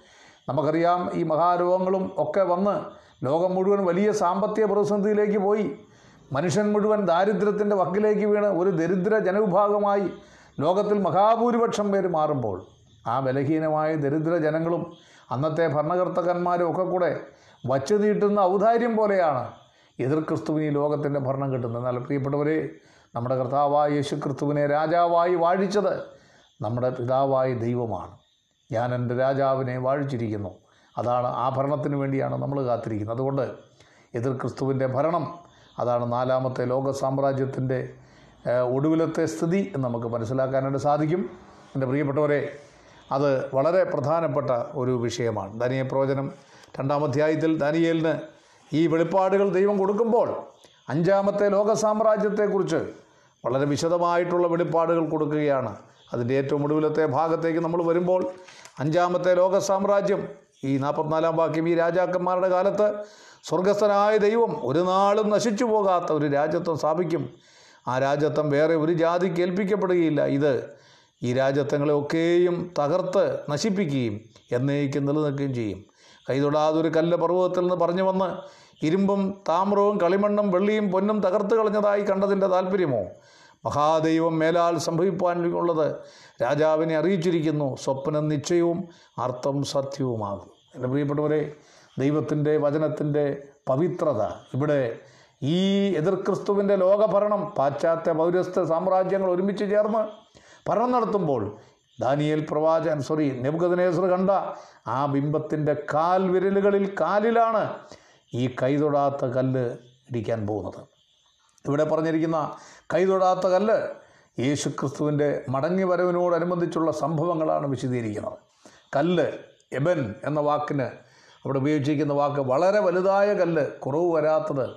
നമുക്കറിയാം ഈ മഹാരോഗങ്ങളും ഒക്കെ വന്ന് ലോകം മുഴുവൻ വലിയ സാമ്പത്തിക പ്രതിസന്ധിയിലേക്ക് പോയി. മനുഷ്യൻ മുഴുവൻ ദാരിദ്ര്യത്തിന്റെ വക്കിലേക്ക് വീണ് ഒരു ദരിദ്ര ജനവിഭാഗമായി ലോകത്തിൽ മഹാഭൂരിപക്ഷം പേര് മാറുമ്പോൾ ആ ബലഹീനമായ ദരിദ്ര ജനങ്ങളും അന്നത്തെ ഭരണകർത്തകന്മാരും ഒക്കെ കൂടെ വച്ചു നീട്ടുന്ന ഔദാര്യം പോലെയാണ് എതിർ ക്രിസ്തുവിന് ഈ ലോകത്തിന്റെ ഭരണം കിട്ടുന്നത്. എന്നാൽ പ്രിയപ്പെട്ടവരെ നമ്മുടെ കർത്താവായ യേശു ക്രിസ്തുവിനെ രാജാവായി വാഴിച്ചത് നമ്മുടെ പിതാവായ ദൈവമാണ്. ഞാൻ എന്റെ രാജാവിനെ വാഴിച്ചിരിക്കുന്നു. അതാണ് ആ ഭരണത്തിന് വേണ്ടിയാണ് നമ്മൾ കാത്തിരിക്കുന്നത്. അതുകൊണ്ട് എതിർ ക്രിസ്തുവിന്റെ ഭരണം അതാണ് നാലാമത്തെ ലോക സാമ്രാജ്യത്തിന്റെ ഒടുവിലത്തെ സ്ഥിതി എന്ന് നമുക്ക് മനസ്സിലാക്കാനായിട്ട് സാധിക്കും. എന്റെ പ്രിയപ്പെട്ടവരെ അത് വളരെ പ്രധാനപ്പെട്ട ഒരു വിഷയമാണ്. ദാനിയ പ്രവചനം രണ്ടാം അധ്യായത്തിൽ ദാനിയേലിന് ഈ വെളിപ്പാടുകൾ ദൈവം കൊടുക്കുമ്പോൾ അഞ്ചാമത്തെ ലോക സാമ്രാജ്യത്തെക്കുറിച്ച് വളരെ വിശദമായിട്ടുള്ള വെളിപ്പാടുകൾ കൊടുക്കുകയാണ്. അതിന്റെ ഏറ്റവും ഒടുവിലത്തെ ഭാഗത്തേക്ക് നമ്മൾ വരുമ്പോൾ അഞ്ചാമത്തെ ലോക സാമ്രാജ്യം ഈ നാൽപ്പത്തിനാലാം വാക്യം ഈ രാജാക്കന്മാരുടെ കാലത്ത് സ്വർഗസ്ഥനായ ദൈവം ഒരു നാളും നശിച്ചു പോകാത്ത ഒരു രാജ്യത്വം സ്ഥാപിക്കും. ആ രാജ്യത്വം വേറെ ഒരു ജാതി ഏൽപ്പിക്കപ്പെടുകയില്ല. ഇത് ഈ രാജ്യത്വങ്ങളെയൊക്കെയും തകർത്ത് നശിപ്പിക്കുകയും എന്നേക്കും നിലനിൽക്കുകയും ചെയ്യും. കൈതൊടാതൊരു കല്ല് പർവതത്തിൽ നിന്ന് പറഞ്ഞു വന്ന് ഇരുമ്പും താമ്രവും കളിമണ്ണും വെള്ളിയും പൊന്നും തകർത്ത് കളഞ്ഞതായി കണ്ടതിന്റെ താല്പര്യമോ മഹാദൈവം മേലാൽ സംഭവിക്കാൻ ഉള്ളത് രാജാവിനെ അറിയിച്ചിരിക്കുന്നു. സ്വപ്നം നിശ്ചയവും അർത്ഥം സത്യവുമാകും. എന്റെ പ്രിയപ്പെട്ടവരെ ദൈവത്തിന്റെ വചനത്തിന്റെ പവിത്രത. ഇവിടെ ഈ എതിർക്രിസ്തുവിന്റെ ലോകഭരണം പാശ്ചാത്യ പൗരസ്ത്യ സാമ്രാജ്യങ്ങൾ ഒരുമിച്ച് ചേർന്ന് ഭരണം നടത്തുമ്പോൾ ദാനിയേൽ പ്രവാചകൻ സോറി നെബുഗദനേസർ കണ്ട ആ ബിംബത്തിന്റെ കാൽ വിരലുകളിൽ കാലിലാണ് ഈ കൈതൊടാത്ത കല്ല് ഇടിക്കാൻ പോകുന്നത്. ഇവിടെ പറഞ്ഞിരിക്കുന്ന കൈതൊടാത്ത കല്ല് യേശു ക്രിസ്തുവിന്റെ മടങ്ങി വരവിനോടനുബന്ധിച്ചുള്ള സംഭവങ്ങളാണ് വിശദീകരിക്കുന്നത്. കല്ല് എബൻ എന്ന വാക്കിന് അവിടെ ഉപയോഗിച്ചിരിക്കുന്ന വാക്ക് വളരെ വലുതായ കല്ല് കുറവ് വരാത്തത്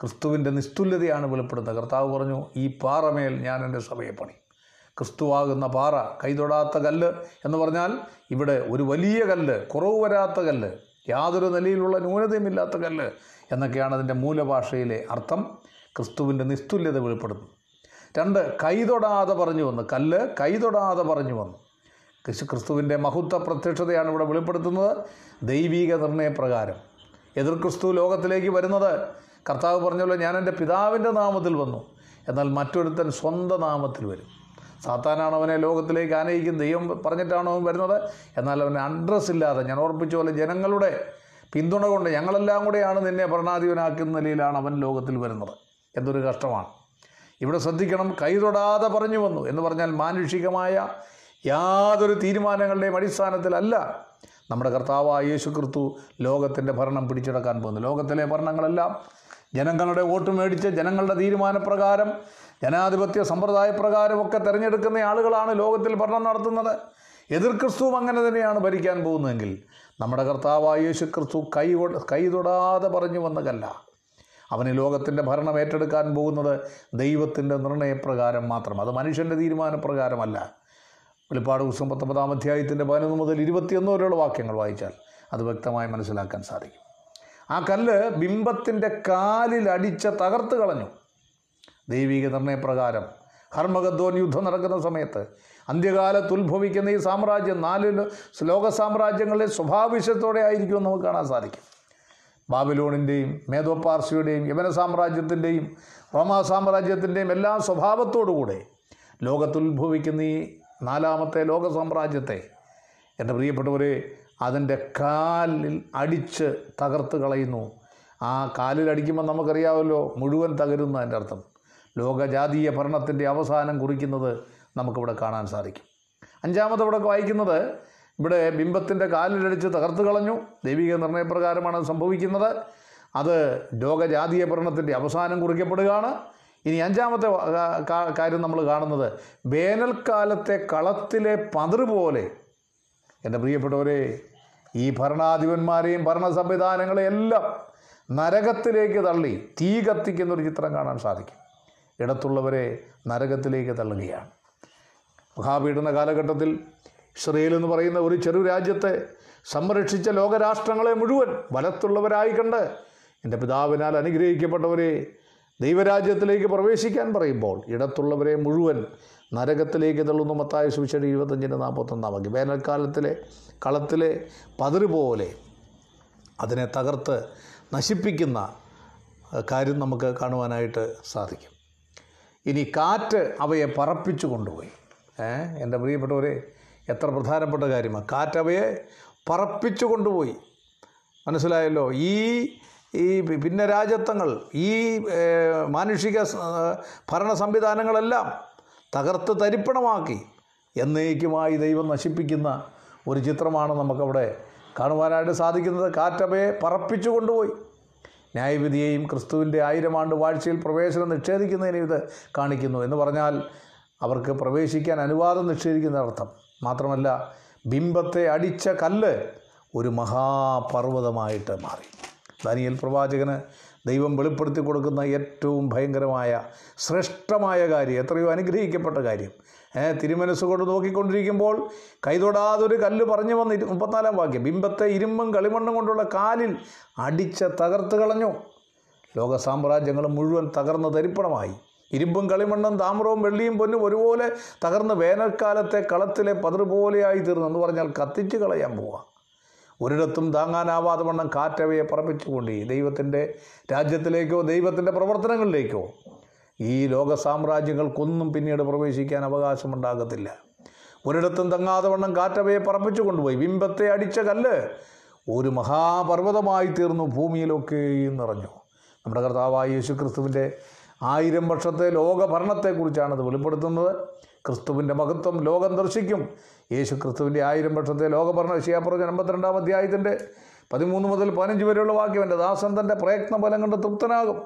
ക്രിസ്തുവിന്റെ നിസ്തുല്യതയാണ് വെളിപ്പെടുന്നത്. കർത്താവ് പറഞ്ഞു ഈ പാറമേൽ ഞാൻ എന്റെ സഭയെ പണി. ക്രിസ്തുവാകുന്ന പാറ കൈതൊടാത്ത കല്ല് എന്ന് പറഞ്ഞാൽ ഇവിടെ ഒരു വലിയ കല്ല് കുറവ് വരാത്ത കല്ല് യാതൊരു നിലയിലുള്ള ന്യൂനതയുമില്ലാത്ത കല്ല് എന്നൊക്കെയാണ് അതിന്റെ മൂലഭാഷയിലെ അർത്ഥം. ക്രിസ്തുവിന്റെ നിസ്തുല്യത വെളിപ്പെടുന്നു. രണ്ട് കൈതൊടാതെ പറഞ്ഞു വന്നു. കല്ല് കൈതൊടാതെ പറഞ്ഞു വന്നു. ക്രിസ്തുവിന്റെ മഹത്വ പ്രത്യക്ഷതയാണ് ഇവിടെ വെളിപ്പെടുത്തുന്നത്. ദൈവീക നിർണയപ്രകാരം. എതിർ ക്രിസ്തു ലോകത്തിലേക്ക് വരുന്നത്. കർത്താവ് പറഞ്ഞല്ലോ ഞാൻ എന്റെ പിതാവിന്റെ നാമത്തിൽ വന്നു. എന്നാൽ മറ്റൊരുത്തൻ സ്വന്തം നാമത്തിൽ വരും. സാത്താനാണ് അവനെ ലോകത്തിലേക്ക് ആനയിക്കും. ദൈവം പറഞ്ഞിട്ടാണ് അവൻ വരുന്നത്. എന്നാൽ അവന് അഡ്രസ്സ് ഇല്ലാതെ ഞാൻ ഓർപ്പിച്ച പോലെ ജനങ്ങളുടെ പിന്തുണ കൊണ്ട് ഞങ്ങളെല്ലാം കൂടെയാണ് നിന്നെ ഭരണാധിപനാക്കുന്ന നിലയിലാണ് അവൻ ലോകത്തിൽ വരുന്നത്. എന്തൊരു കഷ്ടമാണ്. ഇവിടെ ശ്രദ്ധിക്കണം കൈതൊടാതെ പറഞ്ഞു വന്നു എന്ന് പറഞ്ഞാൽ മാനുഷികമായ യാതൊരു തീരുമാനങ്ങളുടെയും അടിസ്ഥാനത്തിലല്ല നമ്മുടെ കർത്താവായ യേശു ക്രിസ്തു ലോകത്തിന്റെ ഭരണം പിടിച്ചെടുക്കാൻ പോകുന്നു. ലോകത്തിലെ ഭരണങ്ങളെല്ലാം ജനങ്ങളുടെ വോട്ട് മേടിച്ച് ജനങ്ങളുടെ തീരുമാനപ്രകാരം ജനാധിപത്യ സമ്പ്രദായ പ്രകാരമൊക്കെ തിരഞ്ഞെടുക്കുന്ന ആളുകളാണ് ലോകത്തിൽ ഭരണം നടത്തുന്നത്. എതിർ ക്രിസ്തുവും അങ്ങനെ തന്നെയാണ് ഭരിക്കാൻ പോകുന്നതെങ്കിൽ നമ്മുടെ കർത്താവായ യേശു ക്രിസ്തു കൈ കൈ തൊടാതെ പറഞ്ഞു വന്നതല്ല. അവന് ലോകത്തിന്റെ ഭരണം ഏറ്റെടുക്കാൻ പോകുന്നത് ദൈവത്തിന്റെ നിർണയപ്രകാരം മാത്രം. അത് മനുഷ്യന്റെ തീരുമാനപ്രകാരമല്ല. വെളിപ്പാട് പുസ്തകം പത്തൊമ്പതാം അധ്യായത്തിന്റെ പതിനൊന്ന് മുതൽ ഇരുപത്തിയൊന്ന് വരെയുള്ള വാക്യങ്ങൾ വായിച്ചാൽ അത് വ്യക്തമായി മനസ്സിലാക്കാൻ സാധിക്കും. ആ കല്ല് ബിംബത്തിന്റെ കാലിൽ അടിച്ച് തകർത്ത് കളഞ്ഞു. ദൈവിക നിർണയപ്രകാരം ഹർമഗദ്ദോൻ യുദ്ധം നടക്കുന്ന സമയത്ത് അന്ത്യകാലത്ത് ഉത്ഭവിക്കുന്ന ഈ സാമ്രാജ്യം നാല് ലോക സാമ്രാജ്യങ്ങളിലെ സ്വഭാവവിശത്തോടെ ആയിരിക്കുമെന്ന് നമുക്ക് കാണാൻ സാധിക്കും. ബാബിലോണിന്റെയും മേധോപാർസിയുടെയും യവന സാമ്രാജ്യത്തിന്റെയും റോമാ സാമ്രാജ്യത്തിന്റെയും എല്ലാ സ്വഭാവത്തോടുകൂടെ ലോകത്തിൽ ഉത്ഭവിക്കുന്ന ഈ നാലാമത്തെ ലോക സാമ്രാജ്യത്തെ. എന്റെ പ്രിയപ്പെട്ടവരെ അതിന്റെ കാലിൽ അടിച്ച് തകർത്ത് കളയുന്നു. ആ കാലിൽ അടിക്കുമ്പോൾ നമുക്കറിയാമല്ലോ മുഴുവൻ തകരുന്നു അതിന്റെ അർത്ഥം. ലോകജാതീയ ഭരണത്തിന്റെ അവസാനം കുറിക്കുന്നത് നമുക്കിവിടെ കാണാൻ സാധിക്കും. അഞ്ചാമത് ഇവിടെ വായിക്കുന്നത് ഇവിടെ ബിംബത്തിന്റെ കാലിലടിച്ച് തകർത്ത് കളഞ്ഞു. ദൈവിക നിർണയപ്രകാരമാണ് സംഭവിക്കുന്നത്. അത് ലോകജാതീയ ഭരണത്തിന്റെ അവസാനം കുറിക്കപ്പെടുകയാണ്. ഇനി അഞ്ചാമത്തെ കാര്യം നമ്മൾ കാണുന്നത്. വേനൽക്കാലത്തെ കളത്തിലെ പതിർ പോലെ. എന്റെ പ്രിയപ്പെട്ടവരെ ഈ ഭരണാധിപന്മാരെയും ഭരണ സംവിധാനങ്ങളെയും എല്ലാം നരകത്തിലേക്ക് തള്ളി തീ കത്തിക്കുന്ന ഒരു ചിത്രം കാണാൻ സാധിക്കും. ഇടത്തുള്ളവരെ നരകത്തിലേക്ക് തള്ളുകയാണ്. മഹാപീഡന കാലഘട്ടത്തിൽ ഇസ്രയേൽ എന്ന് പറയുന്ന ഒരു ചെറു രാജ്യത്തെ സംരക്ഷിച്ച ലോകരാഷ്ട്രങ്ങളെ മുഴുവൻ വലത്തുള്ളവരായി കണ്ട് എന്റെ പിതാവിനാൽ അനുഗ്രഹിക്കപ്പെട്ടവരെ ദൈവരാജ്യത്തിലേക്ക് പ്രവേശിക്കാൻ പറയുമ്പോൾ ഇടത്തുള്ളവരെ മുഴുവൻ നരകത്തിലേക്ക് തള്ളുന്നു. മത്തായ സുവിശേഷം ഇരുപത്തഞ്ചിന്റെ നാൽപ്പത്തൊന്നാം വാക്യം. വേനൽക്കാലത്തിലെ കളത്തിലെ പതിര് പോലെ അതിനെ തകർത്ത് നശിപ്പിക്കുന്ന കാര്യം നമുക്ക് കാണുവാനായിട്ട് സാധിക്കും. ഇനി കാറ്റ് അവയെ പറപ്പിച്ചു കൊണ്ടുപോയി. എന്റെ പ്രിയപ്പെട്ടവരെ എത്ര പ്രധാനപ്പെട്ട കാര്യമാണ്. കാറ്റവയെ പറപ്പിച്ചു കൊണ്ടുപോയി. മനസ്സിലായല്ലോ? ഈ ഈ ഭിന്ന രാജ്യത്വങ്ങൾ ഈ മാനുഷിക ഭരണ സംവിധാനങ്ങളെല്ലാം തകർത്ത് തരിപ്പണമാക്കി എന്നേക്കുമായി ദൈവം നശിപ്പിക്കുന്ന ഒരു ചിത്രമാണ് നമുക്കവിടെ കാണുവാനായിട്ട് സാധിക്കുന്നത്. കാറ്റവയെ പറപ്പിച്ചു കൊണ്ടുപോയി. ന്യായവിധിയെയും ക്രിസ്തുവിന്റെ ആയിരം ആണ്ട് വാഴ്ചയിൽ പ്രവേശനം നിഷേധിക്കുന്നതിനെ ഇത് കാണിക്കുന്നു എന്ന് പറഞ്ഞാൽ അവർക്ക് പ്രവേശിക്കാൻ അനുവാദം നിഷേധിക്കുന്ന അർത്ഥം മാത്രമല്ല ബിംബത്തെ അടിച്ച കല്ല് ഒരു മഹാപർവതമായിട്ട് മാറി. ദാനിയൽ പ്രവാചകന് ദൈവം വെളിപ്പെടുത്തി കൊടുക്കുന്ന ഏറ്റവും ഭയങ്കരമായ ശ്രേഷ്ഠമായ കാര്യം എത്രയോ അനുഗ്രഹിക്കപ്പെട്ട കാര്യം. ഏ തിരുമനസ് കൊണ്ട് നോക്കിക്കൊണ്ടിരിക്കുമ്പോൾ കൈതൊടാതൊരു കല്ല് പറഞ്ഞു വന്ന് മുപ്പത്തിനാലാം വാക്യം ബിംബത്തെ ഇരുമ്പും കളിമണ്ണും കൊണ്ടുള്ള കാലിൽ അടിച്ച് തകർത്ത് കളഞ്ഞു. ലോക സാമ്രാജ്യങ്ങൾ മുഴുവൻ തകർന്ന് തരിപ്പണമായി. ഇരുമ്പും കളിമണ്ണും താമ്രവും വെള്ളിയും പൊന്നും ഒരുപോലെ തകർന്ന് വേനൽക്കാലത്തെ കളത്തിലെ പതിർ പോലെയായി തീർന്നു. എന്ന് പറഞ്ഞാൽ കത്തിച്ച് കളയാൻ പോവാ. ഒരിടത്തും താങ്ങാനാവാതെ വണ്ണം കാറ്റവയെ പറപ്പിച്ചുകൊണ്ട് ദൈവത്തിന്റെ രാജ്യത്തിലേക്കോ ദൈവത്തിന്റെ പ്രവർത്തനങ്ങളിലേക്കോ ഈ ലോക സാമ്രാജ്യങ്ങൾക്കൊന്നും പിന്നീട് പ്രവേശിക്കാൻ അവകാശമുണ്ടാകത്തില്ല. ഒരിടത്തും തങ്ങാതെ വണ്ണം കാറ്റവയെ പറപ്പിച്ചു കൊണ്ടുപോയി. ബിംബത്തെ അടിച്ച കല്ല് ഒരു മഹാപർവതമായി തീർന്നു ഭൂമിയിലൊക്കെയും നിറഞ്ഞു. നമ്മുടെ കർത്താവായ യേശു ക്രിസ്തുവിന്റെ ആയിരം വർഷത്തെ ലോകഭരണത്തെക്കുറിച്ചാണ് അത് വെളിപ്പെടുത്തുന്നത്. ക്രിസ്തുവിന്റെ മഹത്വം ലോകം ദർശിക്കും. യേശു ക്രിസ്തുവിന്റെ ആയിരം വർഷത്തെ ലോകഭരണ വിഷയാപ്രവചനം അമ്പത്തിരണ്ടാം അധ്യായത്തിന്റെ പതിമൂന്ന് മുതൽ പതിനഞ്ച് വരെയുള്ള വാക്യം എന്റെ ദാസൻ തന്റെ പ്രയത്ന ഫലം കൊണ്ട് തൃപ്തനാകും.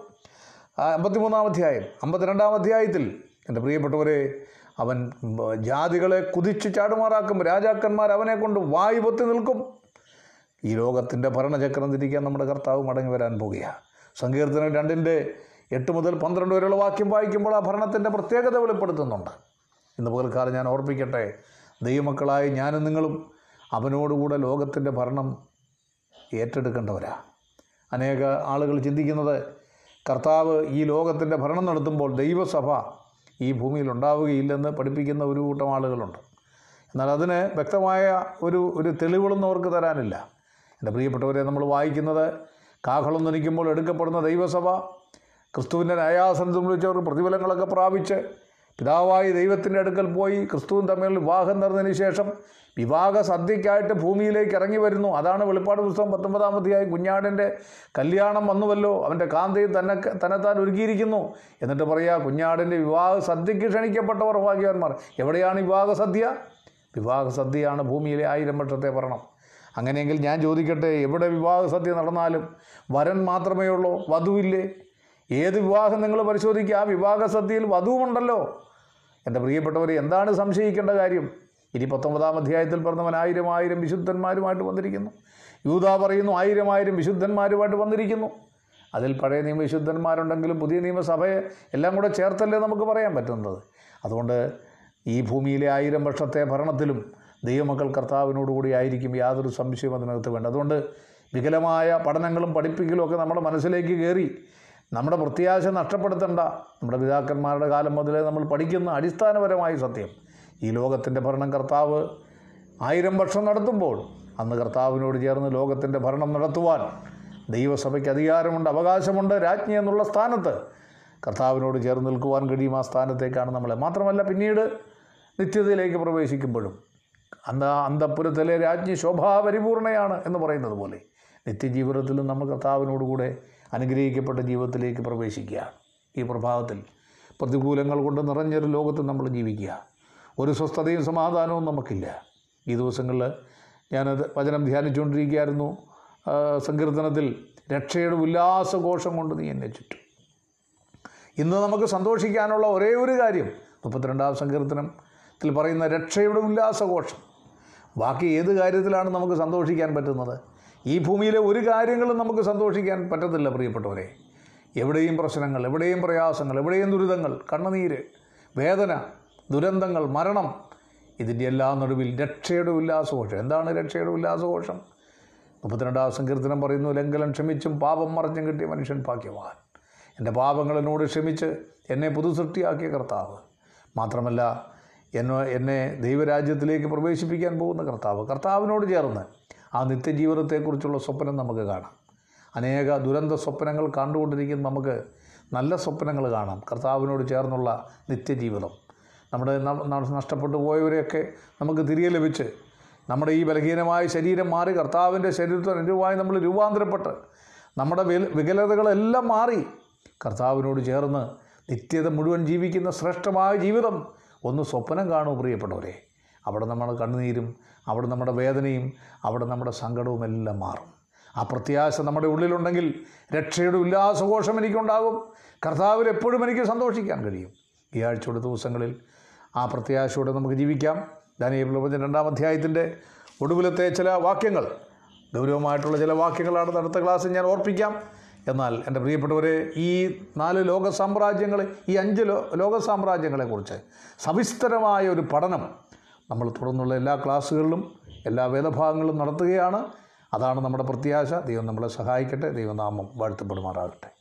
അമ്പത്തിമൂന്നാം അധ്യായം അമ്പത്തിരണ്ടാം അധ്യായത്തിൽ എന്റെ പ്രിയപ്പെട്ടവരെ അവൻ ജാതികളെ കുതിച്ച് ചാടുമാറാക്കും രാജാക്കന്മാർ അവനെ കൊണ്ട് വായു പൊത്തി നിൽക്കും. ഈ ലോകത്തിന്റെ ഭരണചക്രം തിരിക്കാൻ നമ്മുടെ കർത്താവ് മടങ്ങി വരാൻ പോകുകയാണ് സങ്കീർത്തനം രണ്ടിന്റെ എട്ട് മുതൽ പന്ത്രണ്ട് വരെയുള്ള വാക്യം വായിക്കുമ്പോൾ ആ ഭരണത്തിന്റെ പ്രത്യേകത വെളിപ്പെടുത്തുന്നുണ്ട്. ഇന്ന് പകൽക്കാലം ഞാൻ ഓർപ്പിക്കട്ടെ ദൈവമക്കളായി ഞാനും നിങ്ങളും അവനോടുകൂടെ ലോകത്തിന്റെ ഭരണം ഏറ്റെടുക്കേണ്ടവരാ. അനേക ആളുകൾ ചിന്തിക്കുന്നത് കർത്താവ് ഈ ലോകത്തിന്റെ ഭരണം നടത്തുമ്പോൾ ദൈവസഭ ഈ ഭൂമിയിൽ ഉണ്ടാവുകയില്ലെന്ന് പഠിപ്പിക്കുന്ന ഒരു കൂട്ടം ആളുകളുണ്ട്. എന്നാൽ അതിന് വ്യക്തമായ ഒരു ഒരു തെളിവുകളൊന്നും അവർക്ക് തരാനില്ല. എന്റെ പ്രിയപ്പെട്ടവരെ നമ്മൾ വായിക്കുന്നത് കാഹളം ധനിക്കുമ്പോൾ എടുക്കപ്പെടുന്ന ദൈവസഭ ക്രിസ്തുവിന്റെ ന്യായാസനത്തിൽ വിളിച്ചവർ പ്രതിഫലങ്ങളൊക്കെ പ്രാപിച്ച് പിതാവായി ദൈവത്തിന്റെ അടുക്കൽ പോയി ക്രിസ്തുവും തമ്മിൽ വിവാഹം നടന്നതിന് ശേഷം വിവാഹ സദ്യക്കായിട്ട് ഭൂമിയിലേക്ക് ഇറങ്ങി വരുന്നു. അതാണ് വെളിപ്പാട് പുസ്തകം പത്തൊമ്പതാമത്തെയായി കുഞ്ഞാടിന്റെ കല്യാണം വന്നുവല്ലോ. അവന്റെ കാന്തയും തന്നെ തന്നെത്താൻ ഒരുക്കിയിരിക്കുന്നു. എന്നിട്ട് പറയാ കുഞ്ഞാടിന്റെ വിവാഹ സദ്യയ്ക്ക് ക്ഷണിക്കപ്പെട്ടവർ ഭാഗ്യവാന്മാർ. എവിടെയാണ് വിവാഹ സദ്യ? വിവാഹ സദ്യയാണ് ഭൂമിയിലെ ആയിരം വർഷത്തെ ഭരണം. അങ്ങനെയെങ്കിൽ ഞാൻ ചോദിക്കട്ടെ എവിടെ വിവാഹ സദ്യ നടന്നാലും വരൻ മാത്രമേ ഉള്ളൂ വധുവില്ലേ? ഏത് വിവാഹം നിങ്ങൾ പരിശോധിക്കുക? ആ വിവാഹ സദ്യയിൽ വധുവുമുണ്ടല്ലോ. എന്റെ പ്രിയപ്പെട്ടവർ എന്താണ് സംശയിക്കേണ്ട കാര്യം? ഇനി പത്തൊമ്പതാം അധ്യായത്തിൽ പറഞ്ഞവൻ ആയിരം ആയിരം വിശുദ്ധന്മാരുമായിട്ട് വന്നിരിക്കുന്നു. യൂത പറയുന്നു ആയിരം ആയിരം വിശുദ്ധന്മാരുമായിട്ട് വന്നിരിക്കുന്നു. അതിൽ പഴയ നിയമ വിശുദ്ധന്മാരുണ്ടെങ്കിലും പുതിയ നിയമസഭയെ എല്ലാം കൂടെ ചേർത്തല്ലേ നമുക്ക് പറയാൻ പറ്റുന്നത്? അതുകൊണ്ട് ഈ ഭൂമിയിലെ ആയിരം വർഷത്തെ ഭരണത്തിലും ദൈവമക്കൾ കർത്താവിനോടുകൂടി ആയിരിക്കും യാതൊരു സംശയവും അതിനകത്ത് വേണ്ട. അതുകൊണ്ട് വികലമായ പഠനങ്ങളും പഠിപ്പിക്കലും ഒക്കെ നമ്മുടെ മനസ്സിലേക്ക് കയറി നമ്മുടെ പ്രത്യാശ നഷ്ടപ്പെടുത്തണ്ട. നമ്മുടെ പിതാക്കന്മാരുടെ കാലം മുതലേ നമ്മൾ പഠിക്കുന്ന അടിസ്ഥാനപരമായ സത്യം. ഈ ലോകത്തിന്റെ ഭരണം കർത്താവ് ആയിരം വർഷം നടത്തുമ്പോൾ അന്ന് കർത്താവിനോട് ചേർന്ന് ലോകത്തിന്റെ ഭരണം നടത്തുവാൻ ദൈവസഭയ്ക്ക് അധികാരമുണ്ട് അവകാശമുണ്ട് രാജ്ഞി എന്നുള്ള സ്ഥാനത്ത് കർത്താവിനോട് ചേർന്ന് നിൽക്കുവാൻ കഴിയും ആ സ്ഥാനത്തേക്കാണ് നമ്മളെ. മാത്രമല്ല പിന്നീട് നിത്യതയിലേക്ക് പ്രവേശിക്കുമ്പോഴും അന്ത അന്തപുരത്തിലെ രാജ്ഞി ശോഭാപരിപൂർണയാണ് എന്ന് പറയുന്നത് പോലെ നിത്യജീവിതത്തിലും നമ്മൾ കർത്താവിനോടുകൂടെ അനുഗ്രഹിക്കപ്പെട്ട ജീവിതത്തിലേക്ക് പ്രവേശിക്കുക. ഈ പ്രഭാവത്തിൽ പ്രതികൂലങ്ങൾ കൊണ്ട് നിറഞ്ഞൊരു ലോകത്ത് നമ്മൾ ജീവിക്കുക. ഒരു സ്വസ്ഥതയും സമാധാനവും നമുക്കില്ല. ഈ ദിവസങ്ങളിൽ ഞാനത് വചനം ധ്യാനിച്ചുകൊണ്ടിരിക്കുകയായിരുന്നു. സങ്കീർത്തനത്തിൽ രക്ഷയുടെ ഉല്ലാസഘോഷം കൊണ്ട് നീ എന്നെ ചുറ്റും. ഇന്ന് നമുക്ക് സന്തോഷിക്കാനുള്ള ഒരേ ഒരു കാര്യം മുപ്പത്തിരണ്ടാം സങ്കീർത്തനത്തിൽ പറയുന്ന രക്ഷയുടെ ഉല്ലാസഘോഷം. ബാക്കി ഏത് കാര്യത്തിലാണ് നമുക്ക് സന്തോഷിക്കാൻ പറ്റുന്നത്? ഈ ഭൂമിയിലെ ഒരു കാര്യങ്ങളും നമുക്ക് സന്തോഷിക്കാൻ പറ്റത്തില്ല പ്രിയപ്പെട്ടവരെ. എവിടെയും പ്രശ്നങ്ങൾ എവിടെയും പ്രയാസങ്ങൾ എവിടെയും ദുരിതങ്ങൾ കണ്ണുനീര് വേദന ദുരന്തങ്ങൾ മരണം ഇതിന്റെ എല്ലാ നടുവിൽ രക്ഷയുടെ ഉല്ലാസഘോഷം എന്താണ് രക്ഷയുടെ ഉല്ലാസഘോഷം മുപ്പത്തിരണ്ടാം സങ്കീർത്തനം പറയുന്നു ലംഘനം ക്ഷമിച്ചും പാപം മറിഞ്ഞും കിട്ടിയ മനുഷ്യൻ ഭാഗ്യവാൻ. എന്റെ പാപങ്ങൾ എന്നോട് ക്ഷമിച്ച് എന്നെ പുതുസൃഷ്ടിയാക്കിയ കർത്താവ്. മാത്രമല്ല എന്നെ എന്നെ ദൈവരാജ്യത്തിലേക്ക് പ്രവേശിപ്പിക്കാൻ പോകുന്ന കർത്താവ് കർത്താവിനോട് ചേർന്ന് ആ നിത്യജീവിതത്തെക്കുറിച്ചുള്ള സ്വപ്നം നമുക്ക് കാണാം. അനേക ദുരന്ത സ്വപ്നങ്ങൾ കണ്ടുകൊണ്ടിരിക്കുന്ന നമുക്ക് നല്ല സ്വപ്നങ്ങൾ കാണാം. കർത്താവിനോട് ചേർന്നുള്ള നിത്യജീവിതം. നമ്മുടെ നഷ്ടപ്പെട്ടു പോയവരെയൊക്കെ നമുക്ക് തിരികെ ലഭിച്ച് നമ്മുടെ ഈ ബലഹീനമായ ശരീരം മാറി കർത്താവിന്റെ ശരീരത്തിന് അനുരൂപമായി നമ്മൾ രൂപാന്തരപ്പെട്ട് നമ്മുടെ വികലതകളെല്ലാം മാറി കർത്താവിനോട് ചേർന്ന് നിത്യത മുഴുവൻ ജീവിക്കുന്ന ശ്രേഷ്ഠമായ ജീവിതം ഒന്ന് സ്വപ്നം കാണൂ പ്രിയപ്പെട്ടവരെ. അവിടെ നമ്മുടെ കണ്ണുനീരും അവിടെ നമ്മുടെ വേദനയും അവിടെ നമ്മുടെ സങ്കടവും എല്ലാം മാറും. ആ പ്രത്യാശ നമ്മുടെ ഉള്ളിലുണ്ടെങ്കിൽ രക്ഷയുടെ ഉല്ലാസഘോഷം എനിക്കുണ്ടാകും. കർത്താവിൽ എപ്പോഴും എനിക്ക് സന്തോഷിക്കാൻ കഴിയും. ഈ ആഴ്ചയുടെ ദിവസങ്ങളിൽ ആ പ്രത്യാശയോടെ നമുക്ക് ജീവിക്കാം. ദാനിയേൽ പ്രപഞ്ചം രണ്ടാം അധ്യായത്തിന്റെ ഒടുവിലത്തെ ചില വാക്യങ്ങൾ. ഗൗരവമായിട്ടുള്ള ചില വാക്യങ്ങളാണ് അടുത്ത ക്ലാസ്സിൽ ഞാൻ ഓർപ്പിക്കാം. എന്നാൽ എന്റെ പ്രിയപ്പെട്ടവരെ ഈ നാല് ലോക സാമ്രാജ്യങ്ങളെ ഈ അഞ്ച് ലോക സാമ്രാജ്യങ്ങളെക്കുറിച്ച് സവിസ്തരമായ ഒരു പഠനം നമ്മൾ തുടർന്നുള്ള എല്ലാ ക്ലാസ്സുകളിലും എല്ലാ വേദഭാഗങ്ങളും നടത്തുകയാണ്. അതാണ് നമ്മുടെ പ്രത്യാശ. ദൈവം നമ്മളെ സഹായിക്കട്ടെ. ദൈവനാമം വാഴ്ത്തപ്പെടുമാറാകട്ടെ.